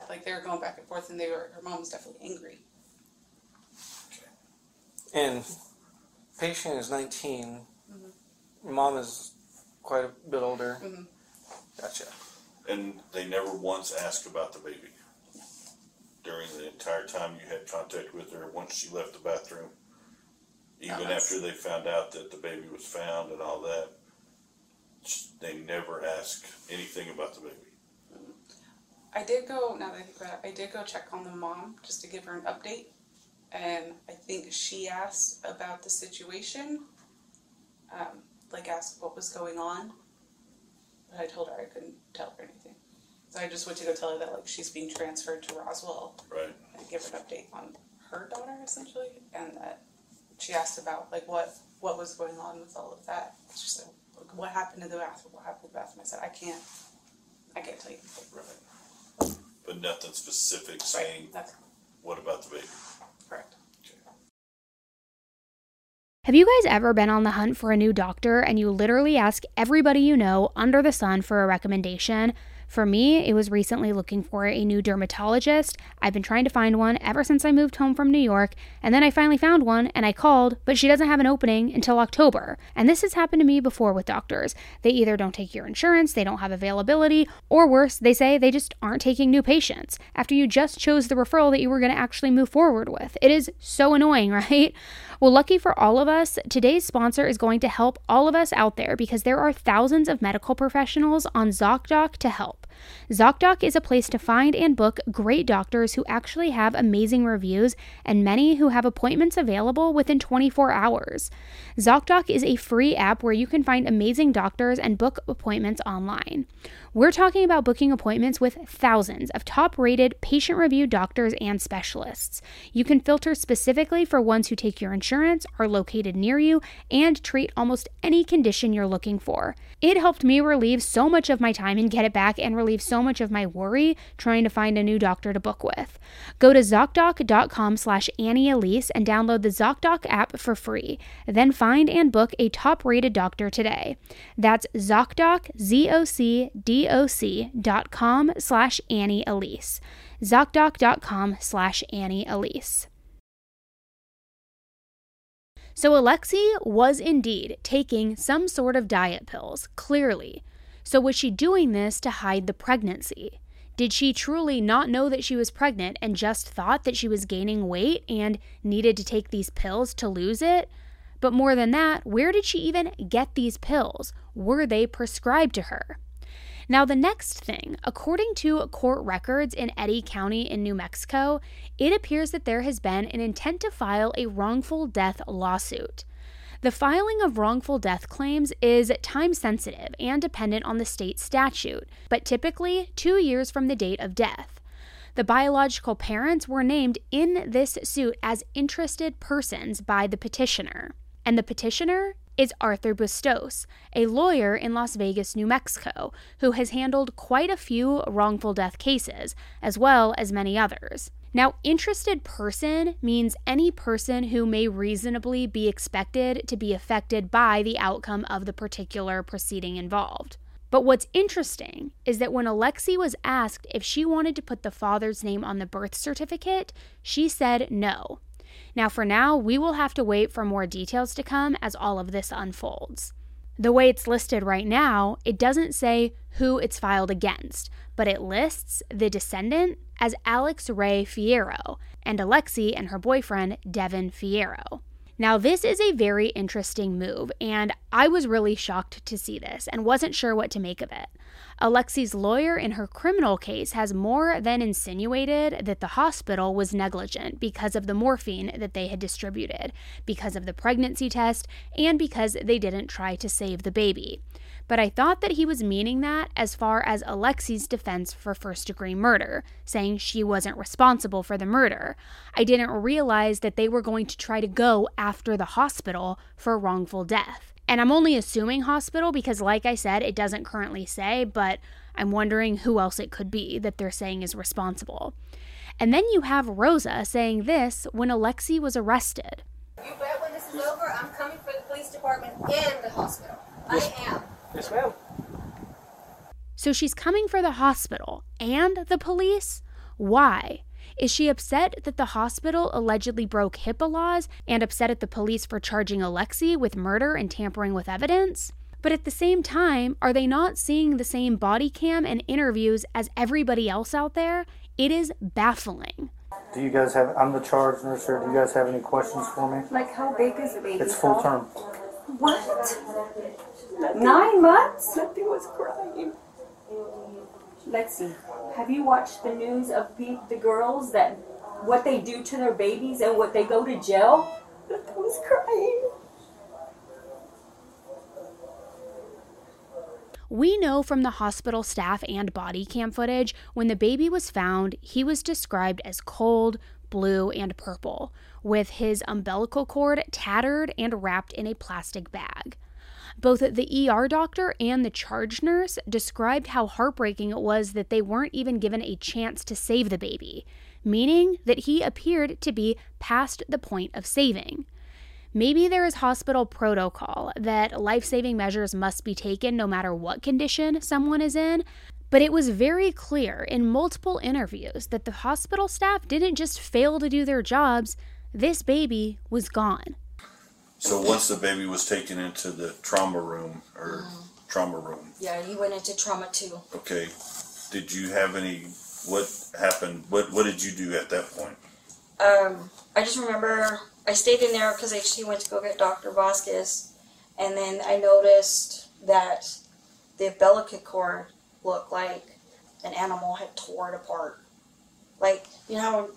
like they were going back and forth, and they were. Her mom was definitely angry.
And patient is 19. Mm-hmm. Mom is quite a bit older.
Mhm.
Gotcha.
And they never once asked about the baby during the entire time you had contact with her once she left the bathroom. Even
that's-
after they found out that the baby was found and all that, they never asked anything about the baby.
I did go. Now that I think about it, I did go check on the mom just to give her an update, and I think she asked about the situation, um, like asked what was going on. But I told her I couldn't tell her anything, so I just went to go tell her that like she's being transferred to Roswell
Right.
and give her an update on her daughter essentially, and that she asked about like what what was going on with all of that. She said, like, "What happened to the bathroom? What happened to the bathroom?" I said, "I can't, I can't tell you."
Right. But nothing specific saying,
That's
what about the baby?
correct.
Have you guys ever been on the hunt for a new doctor and you literally ask everybody you know under the sun for a recommendation? For me, it was recently looking for a new dermatologist. I've been trying to find one ever since I moved home from New York, and then I finally found one and I called, but she doesn't have an opening until October. And this has happened to me before with doctors. They either don't take your insurance, they don't have availability, or worse, they say they just aren't taking new patients after you just chose the referral that you were going to actually move forward with. It is so annoying, right? Well, lucky for all of us, today's sponsor is going to help all of us out there because there are thousands of medical professionals on ZocDoc to help. ZocDoc is a place to find and book great doctors who actually have amazing reviews and many who have appointments available within 24 hours. ZocDoc is a free app where you can find amazing doctors and book appointments online. We're talking about booking appointments with thousands of top rated, patient reviewed doctors and specialists. You can filter specifically for ones who take your insurance, are located near you, and treat almost any condition you're looking for. It helped me relieve so much of my time and get it back and relieve so much of my worry trying to find a new doctor to book with. Go to ZocDoc.com slash Annie Elise and download the ZocDoc app for free. Then find and book a top rated doctor today. That's ZocDoc, Z O C D O C dot com slash Annie Elise. ZocDoc.com slash Annie Elise. So Alexee was indeed taking some sort of diet pills, clearly. So was she doing this to hide the pregnancy? Did she truly not know that she was pregnant and just thought that she was gaining weight and needed to take these pills to lose it? But more than that, where did she even get these pills? Were they prescribed to her? Now, the next thing, according to court records in Eddy County in New Mexico, it appears that there has been an intent to file a wrongful death lawsuit. The filing of wrongful death claims is time sensitive and dependent on the state statute, but typically two years from the date of death. The biological parents were named in this suit as interested persons by the petitioner, and the petitioner is Arthur Bustos, a lawyer in Las Vegas, New Mexico, who has handled quite a few wrongful death cases, as well as many others. Now, interested person means any person who may reasonably be expected to be affected by the outcome of the particular proceeding involved. But what's interesting is that when Alexee was asked if she wanted to put the father's name on the birth certificate, she said no. Now, for now, we will have to wait for more details to come as all of this unfolds. The way it's listed right now, it doesn't say who it's filed against, but it lists the descendant as Alex Ray Fierro and Alexee and her boyfriend, Devin Fierro. Now, this is a very interesting move, and I was really shocked to see this and wasn't sure what to make of it. Alexee's lawyer in her criminal case has more than insinuated that the hospital was negligent because of the morphine that they had distributed, because of the pregnancy test, and because they didn't try to save the baby. But I thought that he was meaning that as far as Alexee's defense for first degree murder, saying she wasn't responsible for the murder. I didn't realize that they were going to try to go after the hospital for wrongful death. And I'm only assuming hospital because, like I said, it doesn't currently say, but I'm wondering who else it could be that they're saying is responsible. And then you have Rosa saying this when Alexee was arrested.
You bet when this is over, I'm coming for the police department and the hospital. I am.
Yes, ma'am.
So she's coming for the hospital and the police? Why? Is she upset that the hospital allegedly broke HIPAA laws and upset at the police for charging Alexee with murder and tampering with evidence? But at the same time, are they not seeing the same body cam and interviews as everybody else out there? It is baffling.
Do you guys have? I'm the charge nurse here. Do you guys have any questions for me?
Like, how big is the baby?
It's full term.
What? Nine months?
Nothing was crying.
Lexi, have you watched the news of pe- the girls that what they do to their babies and what they go to jail?
Nothing was crying.
We know from the hospital staff and body cam footage when the baby was found, he was described as cold, blue, and purple, with his umbilical cord tattered and wrapped in a plastic bag. Both the ER doctor and the charge nurse described how heartbreaking it was that they weren't even given a chance to save the baby, meaning that he appeared to be past the point of saving. Maybe there is hospital protocol that life saving measures must be taken no matter what condition someone is in, but it was very clear in multiple interviews that the hospital staff didn't just fail to do their jobs, this baby was gone.
So once the baby was taken into the trauma room or trauma room,
Yeah, he went into trauma too.
okay, did you have any? What happened? What What did you do at that point?
Um, I just remember I stayed in there because HT went to go get Dr. Vasquez, and then I noticed that the umbilical cord looked like an animal had tore it apart. Like you know, how-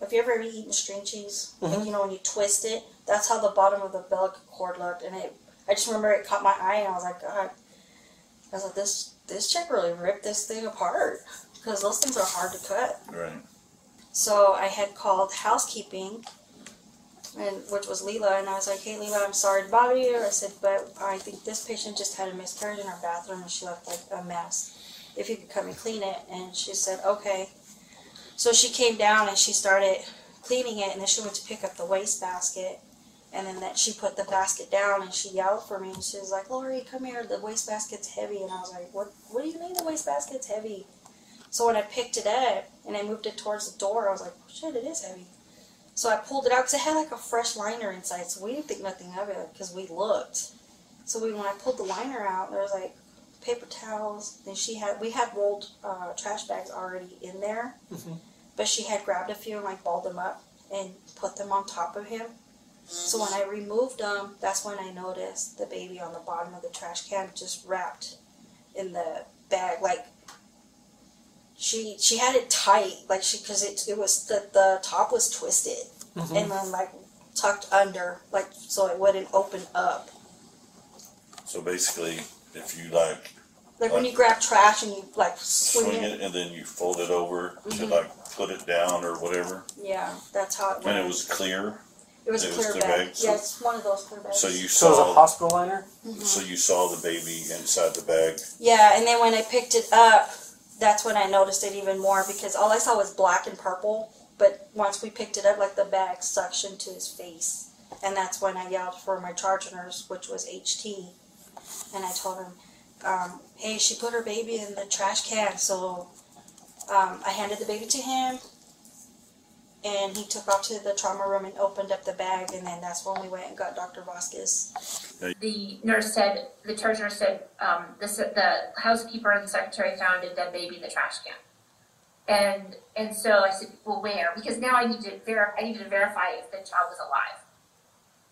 have you ever eaten string cheese? Like you know when you twist it, that's how the bottom of the umbilical cord looked, and it. I just remember it caught my eye, and I was like, God. I was like, this this chick really ripped this thing apart because those things are hard to cut.
Right.
So I had called housekeeping, and which was Leela, and I was like, "Hey, Leela, I'm sorry to bother you." I said, "But I think this patient just had a miscarriage in her bathroom, and she left like a mess. If you could come and clean it." And she said, "Okay." So she came down and she started cleaning it, and then she went to pick up the waste basket, and then that she put the basket down and she yelled for me, and she was like, "Lori, come here. The wastebasket's heavy." And I was like, "What? What do you mean the wastebasket's heavy?" So when I picked it up and I moved it towards the door, I was like, shit, it is heavy. So I pulled it out because it had like a fresh liner inside, so we didn't think nothing of it because we looked. So we, when I pulled the liner out, there was like paper towels. Then she had we had rolled uh, trash bags already in there, but she had grabbed a few and like balled them up and put them on top of him. So when I removed them, that's when I noticed the baby on the bottom of the trash can just wrapped in the bag, like she she had it tight, like she because it it was the the top was twisted and then like tucked under, like so it wouldn't open up.
So basically, if you like
Like when you grab trash and you like swing,
swing
it.
it and then you fold it over to
Mhm.
like put it down or whatever,
Yeah, that's how it went.
and it was clear.
It was a
it was
clear
clear
bag.
bag,
Yeah,
so-
it's one of those clear bags.
So you
So it was
saw
a hospital liner?
So you saw the baby inside the bag.
Yeah, and then when I picked it up, that's when I noticed it even more because all I saw was black and purple. But once we picked it up, like the bag suctioned to his face, and that's when I yelled for my charge nurse, which was HT, and I told him, um, "Hey, she put her baby in the trash can." So um, I handed the baby to him, and he took off to the trauma room and opened up the bag, and then that's when we went and got Dr. Vasquez.
The nurse said, the charge nurse said, um, the, the housekeeper and the secretary found a dead baby in the trash can. And, and so I said, well, where? Because now I need to verify, I needed to verify if the child was alive.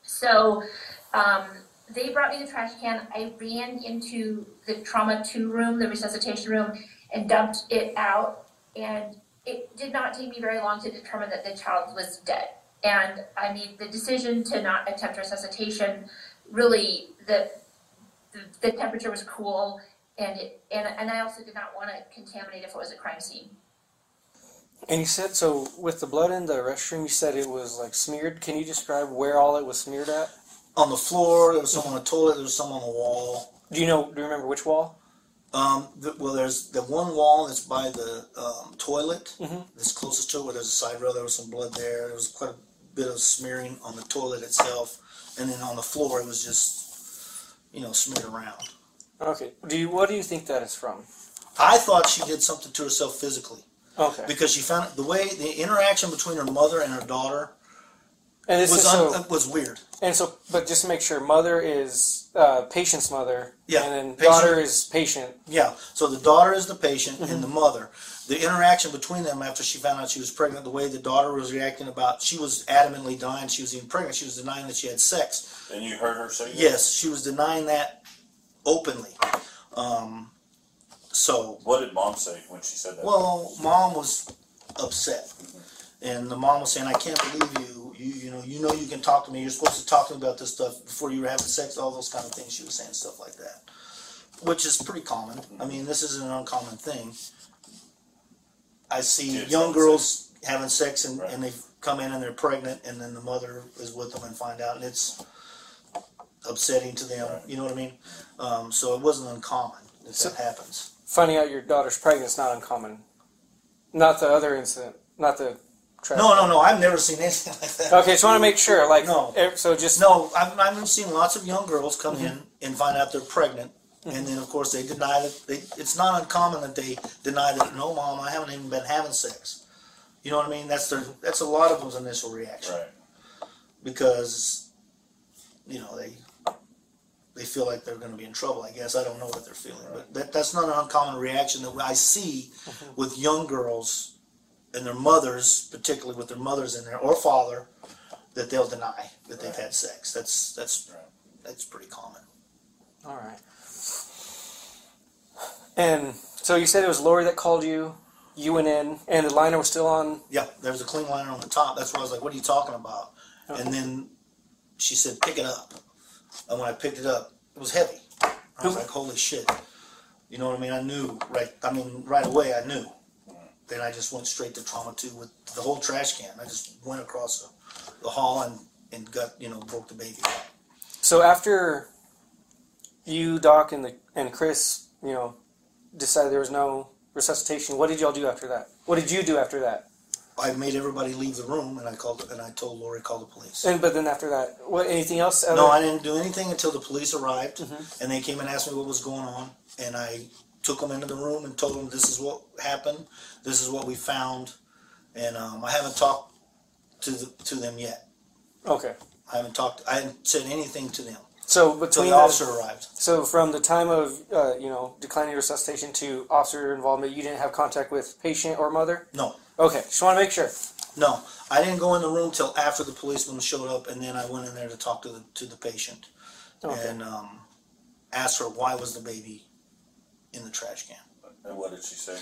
So, um, they brought me the trash can. I ran into the trauma two room, the resuscitation room, and dumped it out. And it did not take me very long to determine that the child was dead. And I made the decision to not attempt resuscitation. Really, the the, the temperature was cool, and it, and, and I also did not want to contaminate if it was a crime scene.
And you said so with the blood in the restroom. You said it was like smeared. Can you describe where all it was smeared at?
On the floor, there was some on the toilet, there was some on the wall.
Do you know? Do you remember which wall?
Um, the, well, there's the one wall that's by the um, toilet
Mhm.
that's closest to it, where there's a side rail. There was some blood there. There was quite a bit of smearing on the toilet itself, and then on the floor, it was just, you know, smeared around.
Okay. Do you? What do you think that is from?
I thought she did something to herself physically
Okay.
because she found the way the interaction between her mother and her daughter
And this
was
is
un,
so.
was weird.
And so, but just to make sure, mother is uh, patient's mother.
Yeah,
And then
patient-
daughter is patient.
Yeah. So the daughter is the patient
Mm-hmm.
and the mother. The interaction between them after she found out she was pregnant, the way the daughter was reacting about, she was adamantly denying she was even pregnant. She was denying that she had sex.
And you heard her say that?
Yes, she was denying that openly. Um, so,
What did mom say when she said that?
well, mom was upset, and the mom was saying, "I can't believe you. You, you know, you know, you can talk to me. You're supposed to talk to me about this stuff before you were having sex. All those kind of things." She was saying stuff like that, which is pretty common. I mean, this isn't an uncommon thing. I see
Kids
young
having
girls having sex, and,
Right.
and they come in and they're pregnant, and then the mother is with them and find out, and it's upsetting to them. You know what I mean? Um, so it wasn't uncommon that
So-
that happens.
Finding out your daughter's pregnant is not uncommon. Not the other incident. Not the. Tra-
No, no, no. I've never seen anything like that.
Okay, just want to make sure. Like,
No.
eh, So just
No, I've, I've seen lots of young girls come
Mm-hmm.
in and find out they're pregnant, and then of course they deny that. They, it's not uncommon that they deny that. No, mom, I haven't even been having sex. You know what I mean? That's their. That's a lot of them's initial reaction
Right.
because, you know, they they feel like they're going to be in trouble. I guess I don't know what they're feeling, but that, that's not an uncommon reaction that I see
Mm-hmm.
with young girls and their mothers, particularly with their mothers in there or father, that they'll deny that they've had sex. That's that's that's pretty common.
All right. And so you said it was Lori that called you. You went in, and the liner was still on.
Yeah, there was a clean liner on the top. That's why I was like, "What are you talking about?" And then she said, "Pick it up." And when I picked it up, it was heavy. I was like, "Holy shit!" You know what I mean? I knew right. I mean, right away, I knew. Then I just went straight to trauma two with the whole trash can. I just went across the, the hall and and got you know broke the baby.
So after you, Doc, and the and Chris, you know, decided there was no resuscitation, what did y'all do after that? What did you do after that?
I made everybody leave the room, and I called and I told Lori call the police.
And but then after that, what? Anything else?
No, I didn't do anything until the police arrived,
Mhm.
and they came and asked me what was going on, and I took them into the room and told them this is what happened, this is what we found, and um, I haven't talked to the, to them yet.
Okay.
I haven't talked. I haven't said anything to them
So between
the
the-
officer arrived.
So from the time of uh, you know declining resuscitation to officer involvement, you didn't have contact with patient or mother.
No,
Okay, just want to make sure.
no, I didn't go in the room till after the policeman showed up, and then I went in there to talk to the to the patient
Okay.
and um, asked her why was the baby in the trash can.
And what did she say?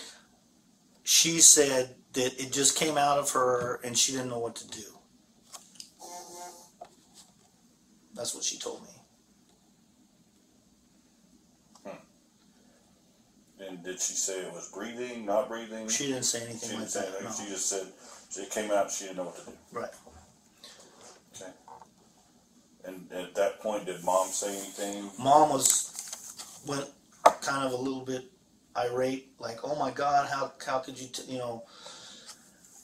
she said that it just came out of her and she didn't know what to do. That's what she told me. Hmm.
And did she say it was breathing, not breathing?
She didn't say anything
She
like
say
that.
anything.
No.
She just said it came out. She didn't know what to do.
Right.
Okay. And at that point, did mom say anything?
Mom was went kind of a little bit irate, like, "Oh my God, how how could you, t-, you know?"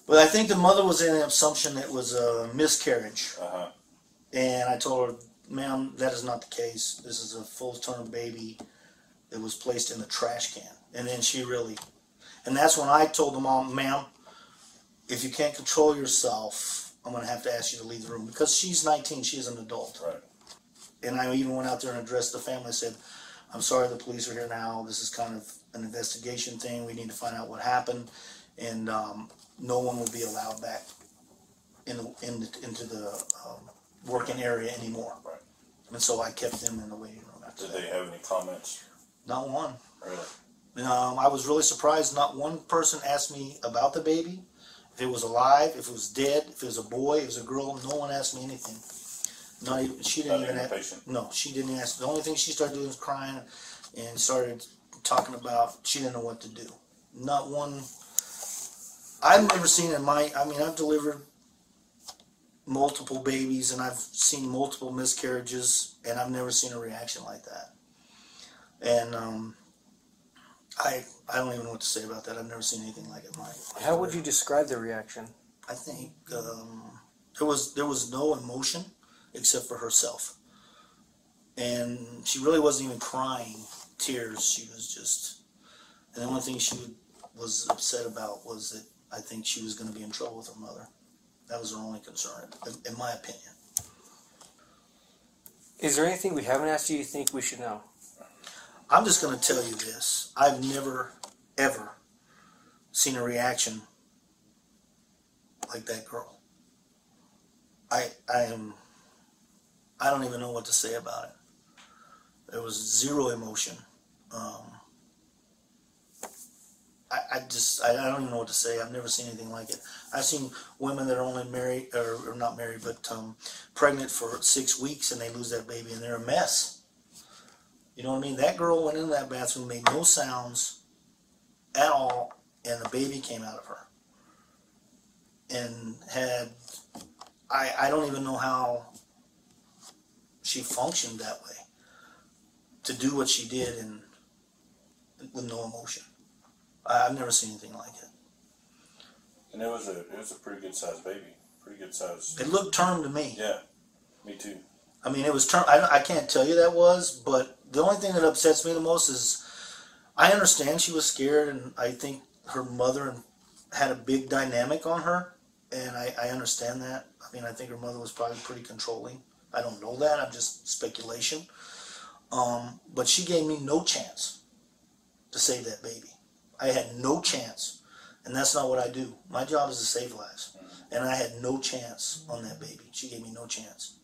But I think the mother was in an assumption that it was a miscarriage,
Uh huh.
and I told her, "Ma'am, that is not the case. This is a full-term baby that was placed in the trash can." And then she really, and that's when I told the mom, "Ma'am, if you can't control yourself, I'm going to have to ask you to leave the room because she's 19. She is an adult."
Right.
And I even went out there and addressed the family. Said, "I'm sorry, the police are here now. This is kind of an investigation thing. We need to find out what happened, and um, no one will be allowed back in, the, in the, into the um, working area anymore."
Right.
And so I kept them in the waiting room after
Did
that.
they have any comments?
Not one.
Really?
Um, I was really surprised. Not one person asked me about the baby, if it was alive, if it was dead, if it was a boy, if it was a girl. No one asked me anything. Not even she didn't
Not
even
even
ask.
patient?
No, she didn't ask. The only thing she started doing was crying, and started talking about she didn't know what to do. Not one. I've never seen in my. I mean, I've delivered multiple babies, and I've seen multiple miscarriages, and I've never seen a reaction like that. And um, I I don't even know what to say about that. I've never seen anything like it. in My
How would you describe the reaction?
I think um, there was there was no emotion except for herself, and she really wasn't even crying tears. She was just, and the only thing she would, was upset about was that I think she was going to be in trouble with her mother. That was her only concern, in, in my opinion.
Is there anything we haven't asked you you think we should know?
I'm just going to tell you this: I've never, ever seen a reaction like that girl. I I am I don't even know what to say about it. There was zero emotion. Um, I, I just I, I don't even know what to say. I've never seen anything like it. I've seen women that are only married or, or not married but um, pregnant for six weeks and they lose that baby and they're a mess. You know what I mean? That girl went in that bathroom, made no sounds at all, and the baby came out of her. And had I I don't even know how she functioned that way to do what she did and with no emotion. I, I've never seen anything like it.
And it was a it was a pretty good sized baby, pretty good sized.
It looked term to me.
Yeah, me too.
I mean, it was term. I, I can't tell you that was, but the only thing that upsets me the most is I understand she was scared, and I think her mother had a big dynamic on her, and I, I understand that. I mean, I think her mother was probably pretty controlling. I don't know that. I'm just speculation. Um, but she gave me no chance to save that baby. I had no chance, and that's not what I do. My job is to save lives, and I had no chance on that baby. She gave me no chance.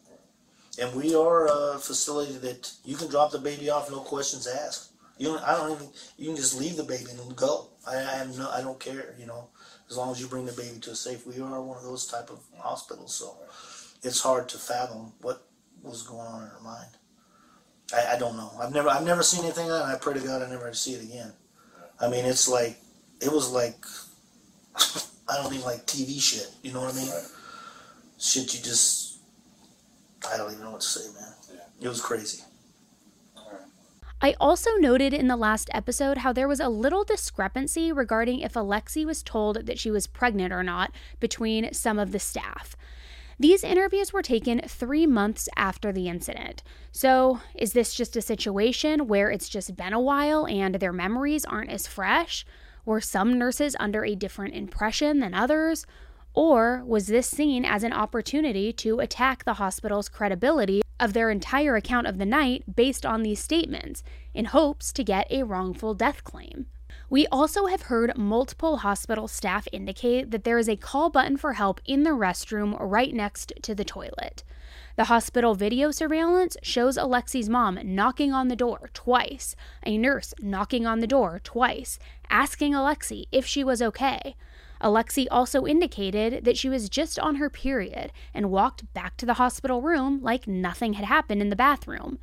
And we are a facility that you can drop the baby off, no questions asked. You don't, I don't even. You can just leave the baby and go. I, I have no. I don't care. You know, as long as you bring the baby to a safe. We are one of those type of hospitals, so it's hard to fathom what was going on in her mind. I, I don't know. I've never. I've never seen anything like that. And I pray to God I never see it again. I mean, it's like it was like I don't even like TV shit. You know what I mean? Shit, you just I don't even know what to say, man. It was crazy.
I also noted in the last episode how there was a little discrepancy regarding if Alexee was told that she was pregnant or not between some of the staff. These interviews were taken three months after the incident. So, is this just a situation where it's just been a while and their memories aren't as fresh? Were some nurses under a different impression than others? Or was this seen as an opportunity to attack the hospital's credibility of their entire account of the night based on these statements in hopes to get a wrongful death claim? We also have heard multiple hospital staff indicate that there is a call button for help in the restroom right next to the toilet. The hospital video surveillance shows Alexee's mom knocking on the door twice, a nurse knocking on the door twice, asking Alexee if she was okay. Alexee also indicated that she was just on her period and walked back to the hospital room like nothing had happened in the bathroom.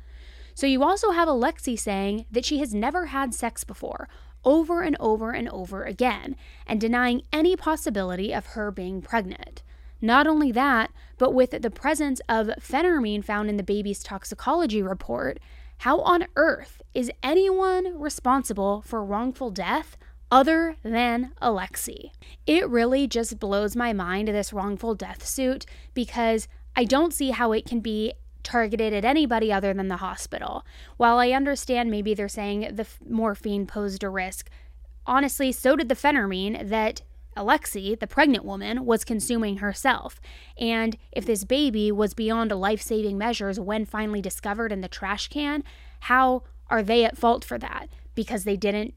So you also have Alexee saying that she has never had sex before, over and over and over again, and denying any possibility of her being pregnant. Not only that, but with the presence of phentermine found in the baby's toxicology report, how on earth is anyone responsible for wrongful death other than Alexee? It really just blows my mind, this wrongful death suit, because I don't see how it can be targeted at anybody other than the hospital. While I understand maybe they're saying the morphine posed a risk, honestly, so did the phentermine that Alexee, the pregnant woman, was consuming herself. And if this baby was beyond life saving measures when finally discovered in the trash can, how are they at fault for that? Because they didn't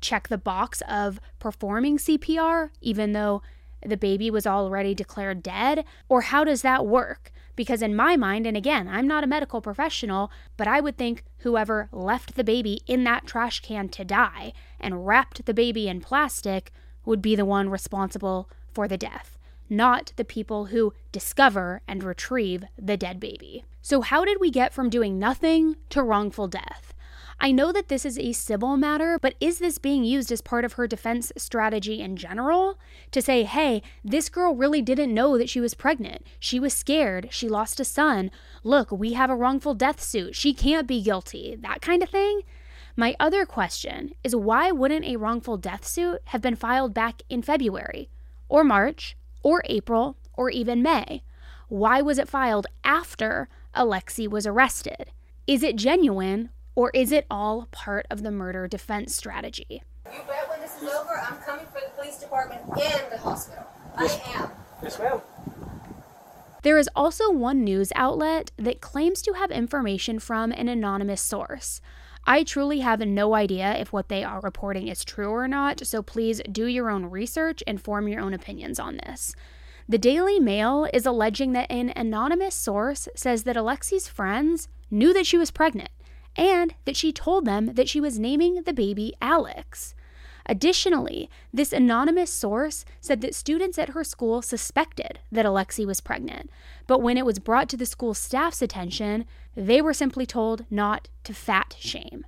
check the box of performing CPR, even though the baby was already declared dead? Or how does that work? Because, in my mind, and again, I'm not a medical professional, but I would think whoever left the baby in that trash can to die and wrapped the baby in plastic would be the one responsible for the death. not the people who discover and retrieve the dead baby. So, how did we get from doing nothing to wrongful death? I know that this is a civil matter, but is this being used as part of her defense strategy in general? To say, hey, this girl really didn't know that she was pregnant. She was scared. She lost a son. Look, we have a wrongful death suit. She can't be guilty. That kind of thing? My other question is why wouldn't a wrongful death suit have been filed back in February, or March, or April, or even May? Why was it filed after Alexee was arrested? Is it genuine or is it all part of the murder defense strategy?
You bet when this is over, I'm coming for the police department and the hospital. I am.
Yes, ma'am.
There is also one news outlet that claims to have information from an anonymous source. I truly have no idea if what they are reporting is true or not, so please do your own research and form your own opinions on this. The Daily Mail is alleging that an anonymous source says that Alexee's friends knew that she was pregnant and that she told them that she was naming the baby Alex. Additionally, this anonymous source said that students at her school suspected that Alexee was pregnant, but when it was brought to the school staff's attention, they were simply told not to fat shame.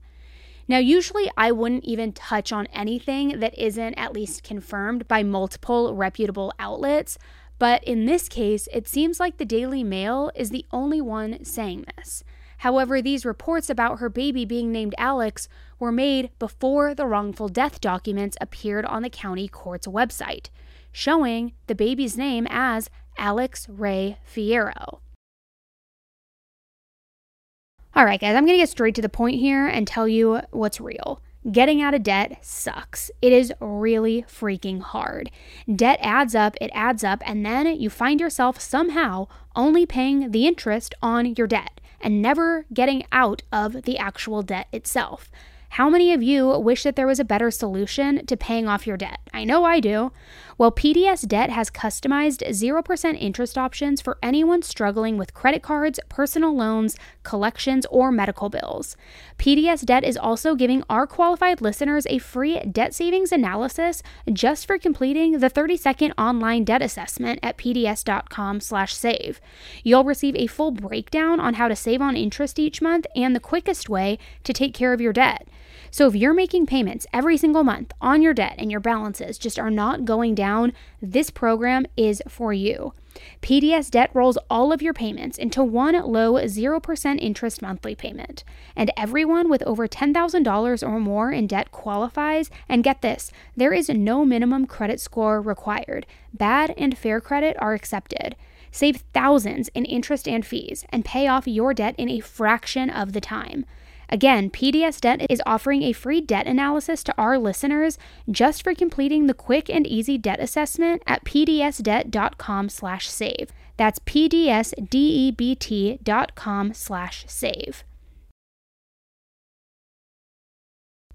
Now, usually I wouldn't even touch on anything that isn't at least confirmed by multiple reputable outlets, but in this case, it seems like the Daily Mail is the only one saying this. However, these reports about her baby being named Alex were made before the wrongful death documents appeared on the county court's website, showing the baby's name as Alex Ray Fierro. All right, guys, I'm going to get straight to the point here and tell you what's real. Getting out of debt sucks. It is really freaking hard. Debt adds up, it adds up, and then you find yourself somehow only paying the interest on your debt and never getting out of the actual debt itself. How many of you wish that there was a better solution to paying off your debt? I know I do. Well, PDS Debt has customized 0% interest options for anyone struggling with credit cards, personal loans, collections, or medical bills. PDS Debt is also giving our qualified listeners a free debt savings analysis just for completing the 30-second online debt assessment at pds.com/save. You'll receive a full breakdown on how to save on interest each month and the quickest way to take care of your debt. So if you're making payments every single month on your debt and your balances just are not going down, this program is for you. PDS Debt rolls all of your payments into one low 0% interest monthly payment. And everyone with over $10,000 or more in debt qualifies. And get this there is no minimum credit score required. Bad and fair credit are accepted. Save thousands in interest and fees and pay off your debt in a fraction of the time. Again, PDS Debt is offering a free debt analysis to our listeners just for completing the quick and easy debt assessment at pdsdebt.com/save. That's pdsdebt.com/save.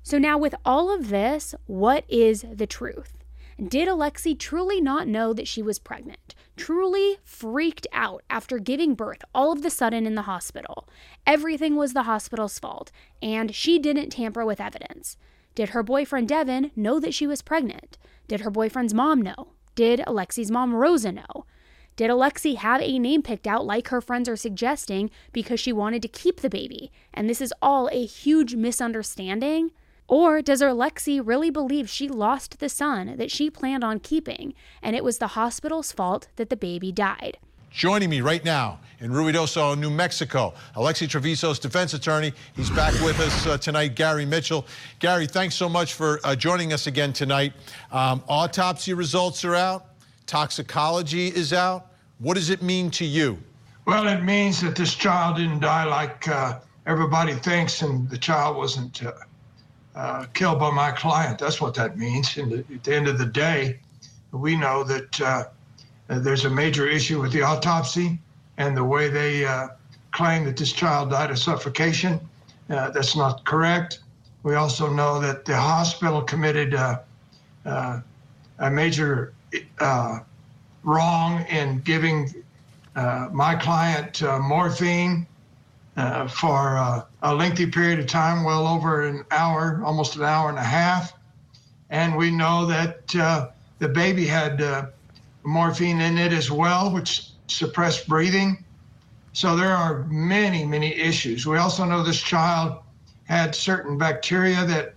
So now with all of this, what is the truth? Did Alexee truly not know that she was pregnant? Truly freaked out after giving birth all of the sudden in the hospital. Everything was the hospital's fault, and she didn't tamper with evidence. Did her boyfriend Devin know that she was pregnant? Did her boyfriend's mom know? Did Alexee's mom Rosa know? Did Alexee have a name picked out like her friends are suggesting because she wanted to keep the baby? And this is all a huge misunderstanding? Or does Alexee really believe she lost the son that she planned on keeping, and it was the hospital's fault that the baby died?
Joining me right now in Ruidoso, New Mexico, Alexee Trevizo's defense attorney. He's back with us uh, tonight, Gary Mitchell. Gary, thanks so much for uh, joining us again tonight. Um, autopsy results are out, toxicology is out. What does it mean to you?
Well, it means that this child didn't die like uh, everybody thinks, and the child wasn't uh, killed by my client. That's what that means. And at the end of the day, we know that uh, there's a major issue with the autopsy and the way they uh, claim that this child died of suffocation. Uh, that's not correct. We also know that the hospital committed uh, uh, a major wrong in giving my client morphine uh, for uh, a lengthy period of time, well over an hour, almost an hour and a half. And we know that uh, the baby had uh, morphine in it as well, which suppressed breathing. So there are many, many issues. We also know this child had certain bacteria that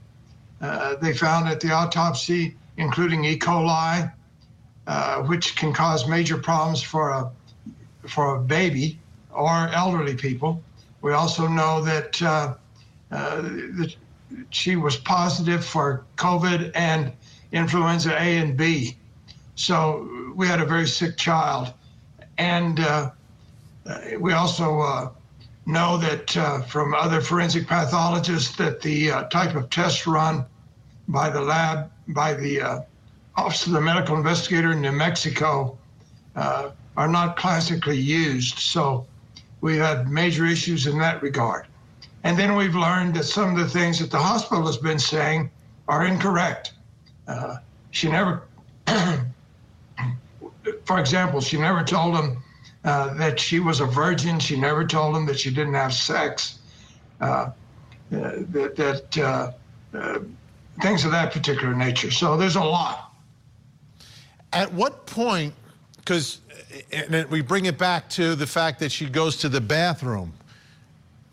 uh, they found at the autopsy, including E. coli, uh, which can cause major problems for a for a baby or elderly people. We also know that, uh, uh, that she was positive for COVID and influenza A and B. So we had a very sick child. And uh, uh we also uh, know that uh, from other forensic pathologists that the type of test run by the lab, by the Office of the Medical Investigator in New Mexico, are not classically used. So we had major issues in that regard. And then we've learned that some of the things that the hospital has been saying are incorrect. Uh, she never, for example, she never told them uh, that she was a virgin. She never told them that she didn't have sex. Uh, uh that, that uh, uh, things of that particular nature. So there's a lot.
At what point, because and we bring it back to the fact that she goes to the bathroom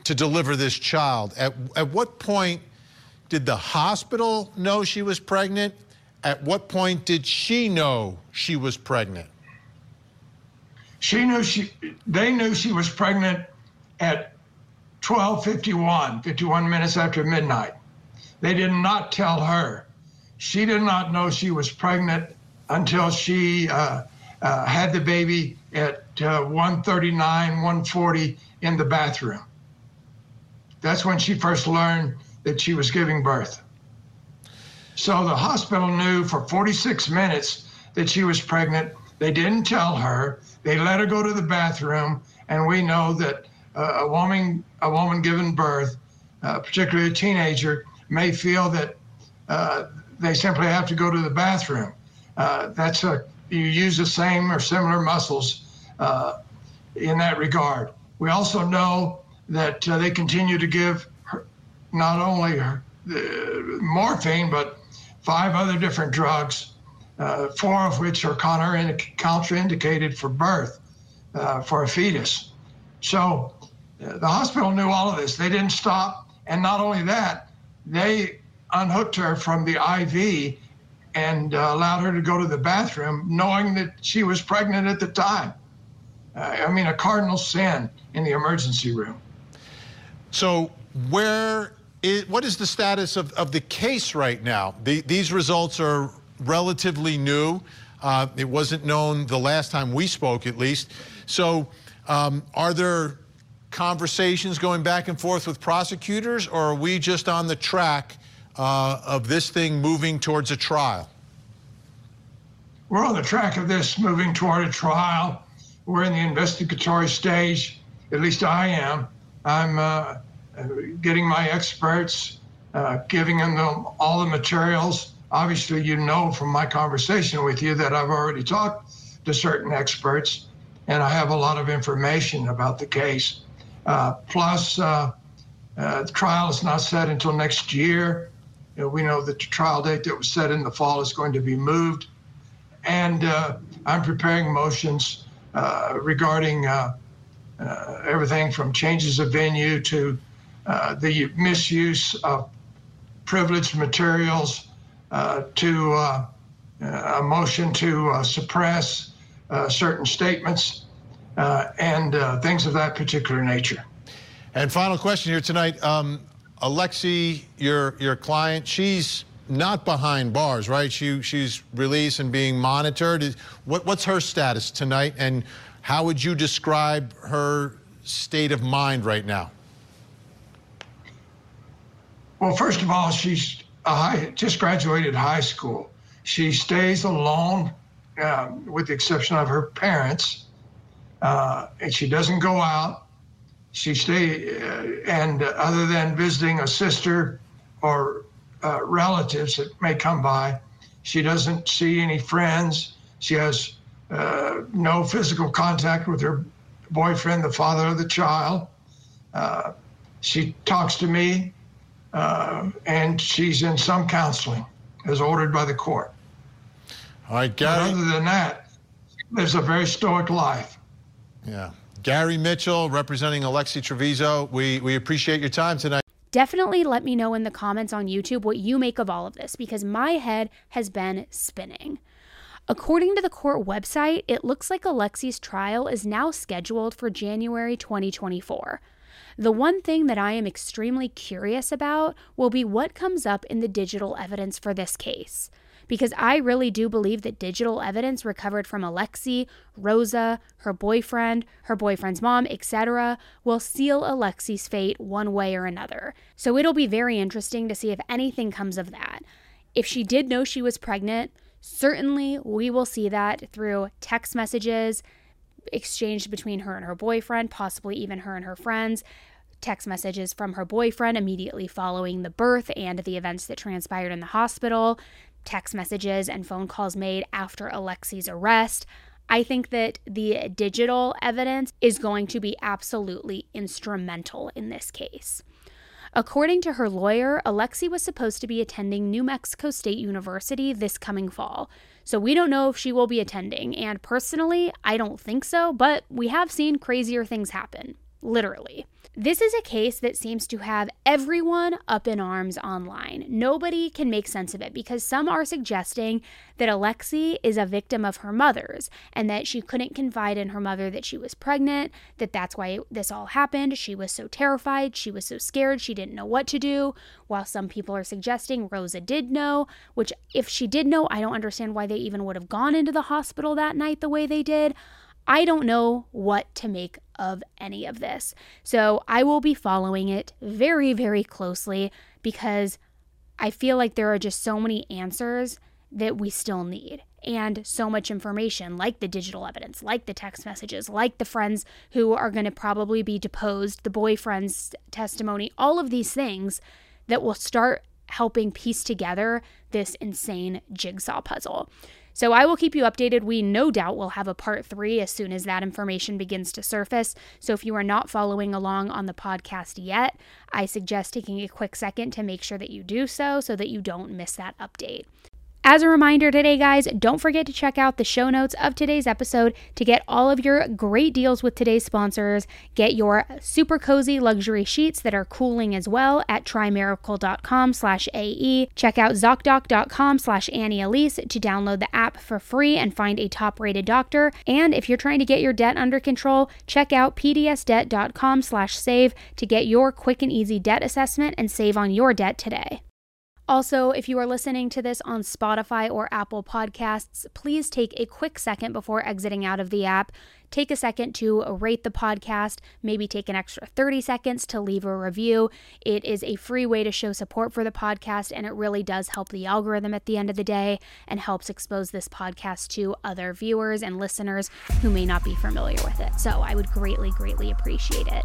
to deliver this child. At, at what point did the hospital know she was pregnant? At what point did she know she was pregnant?
She knew she, they knew she was pregnant at 12:51, 51 minutes after midnight. They did not tell her. She did not know she was pregnant until she uh, uh, had the baby at uh, 139, 140 in the bathroom. That's when she first learned that she was giving birth. So the hospital knew for 46 minutes that she was pregnant. They didn't tell her. They let her go to the bathroom, and we know that uh, a woman, a woman given birth, uh, particularly a teenager, may feel that uh, they simply have to go to the bathroom. Uh, that's a you use the same or similar muscles uh, in that regard. We also know that uh, they continue to give her, not only her, morphine, but five other different drugs, uh, four of which are contraindicated for birth uh, for a fetus. So uh, the hospital knew all of this. They didn't stop. And not only that, they unhooked her from the IV and uh, allowed her to go to the bathroom, knowing that she was pregnant at the time. Uh, I mean, a cardinal sin in the emergency room.
So, where is, what is the status of, of the case right now? The, these results are relatively new. Uh, it wasn't known the last time we spoke, at least. So, um, are there conversations going back and forth with prosecutors, or are we just on the track uh, of this thing moving towards a trial?
We're on the track of this moving toward a trial. We're in the investigatory stage, at least I am. I'm uh, getting my experts, uh, giving them all the materials. Obviously, you know from my conversation with you that I've already talked to certain experts, and I have a lot of information about the case. Uh, plus, uh, uh, the trial is not set until next year. You know, we know that the trial date that was set in the fall is going to be moved. And uh, I'm preparing motions uh, regarding uh, uh everything from changes of venue to uh, the misuse of privileged materials uh, to a motion to suppress certain statements and things of that particular nature.
And final question here tonight. Um, Alexee, your your client, she's not behind bars, right? She she's released and being monitored. What what's her status tonight, and how would you describe her state of mind right now?
Well, first of all, she's high, just graduated high school. She stays alone, uh, with the exception of her parents, uh, and she doesn't go out she stay uh, and other than visiting a sister or uh, relatives that may come by, she doesn't see any friends. She has uh, no physical contact with her boyfriend, the father of the child. Uh, she talks to me, uh, and she's in some counseling as ordered by the court.
Gary.
But other than that, lives a very stoic life.
Yeah. Gary Mitchell representing Alexee Trevizo. We we appreciate your time tonight.
Definitely let me know in the comments on YouTube what you make of all of this because my head has been spinning. According to the court website, it looks like Alexee's trial is now scheduled for January 2024. The one thing that I am extremely curious about will be what comes up in the digital evidence for this case because I really do believe that digital evidence recovered from Alexee, Rosa, her boyfriend, her boyfriend's mom, etc., will seal Alexee's fate one way or another. So it'll be very interesting to see if anything comes of that. If she did know she was pregnant, certainly we will see that through text messages exchanged between her and her boyfriend, possibly even her and her friends text messages from her boyfriend immediately following the birth and the events that transpired in the hospital, text messages and phone calls made after Alexee's arrest. I think that the digital evidence is going to be absolutely instrumental in this case. According to her lawyer, Alexee was supposed to be attending New Mexico State University this coming fall. So we don't know if she will be attending, and personally, I don't think so, but we have seen crazier things happen. Literally. This is a case that seems to have everyone up in arms online. Nobody can make sense of it because some are suggesting that Alexee is a victim of her mother's and that she couldn't confide in her mother that she was pregnant, that that's why this all happened. She was so terrified, she was so scared, she didn't know what to do. While some people are suggesting Rosa did know, which if she did know, I don't understand why they even would have gone into the hospital that night the way they did. I don't know what to make of any of this. So I will be following it very, very closely because I feel like there are just so many answers that we still need and so much information like the digital evidence, like the text messages, like the friends who are going to probably be deposed, the boyfriend's testimony, all of these things that will start helping piece together this insane jigsaw puzzle. So I will keep you updated. We no doubt will have a part three as soon as that information begins to surface. So if you are not following along on the podcast yet, I suggest taking a quick second to make sure that you do so so that you don't miss that update. As a reminder today, guys, don't forget to check out the show notes of today's episode to get all of your great deals with today's sponsors. Get your super cozy luxury sheets that are cooling as well at trymiracle.com slash AE. Check out ZocDoc.com slash Annie Elise to download the app for free and find a top-rated doctor. And if you're trying to get your debt under control, check out pdsdebt.com slash save to get your quick and easy debt assessment and save on your debt today. Also, if you are listening to this on Spotify or Apple Podcasts, please take a quick second before exiting out of the app take a second to rate the podcast, maybe take an extra 30 seconds to leave a review. It is a free way to show support for the podcast, and it really does help the algorithm at the end of the day and helps expose this podcast to other viewers and listeners who may not be familiar with it. So I would greatly, greatly appreciate it.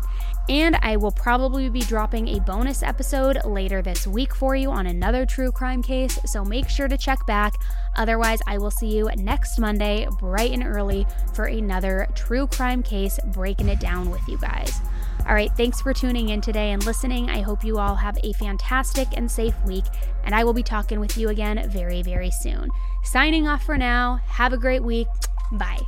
And I will probably be dropping a bonus episode later this week for you on another true crime case, so make sure to check back. Otherwise, I will see you next Monday, bright and early, for another true crime case, breaking it down with you guys. All right, thanks for tuning in today and listening. I hope you all have a fantastic and safe week, and I will be talking with you again very, very soon. Signing off for now. Have a great week. Bye.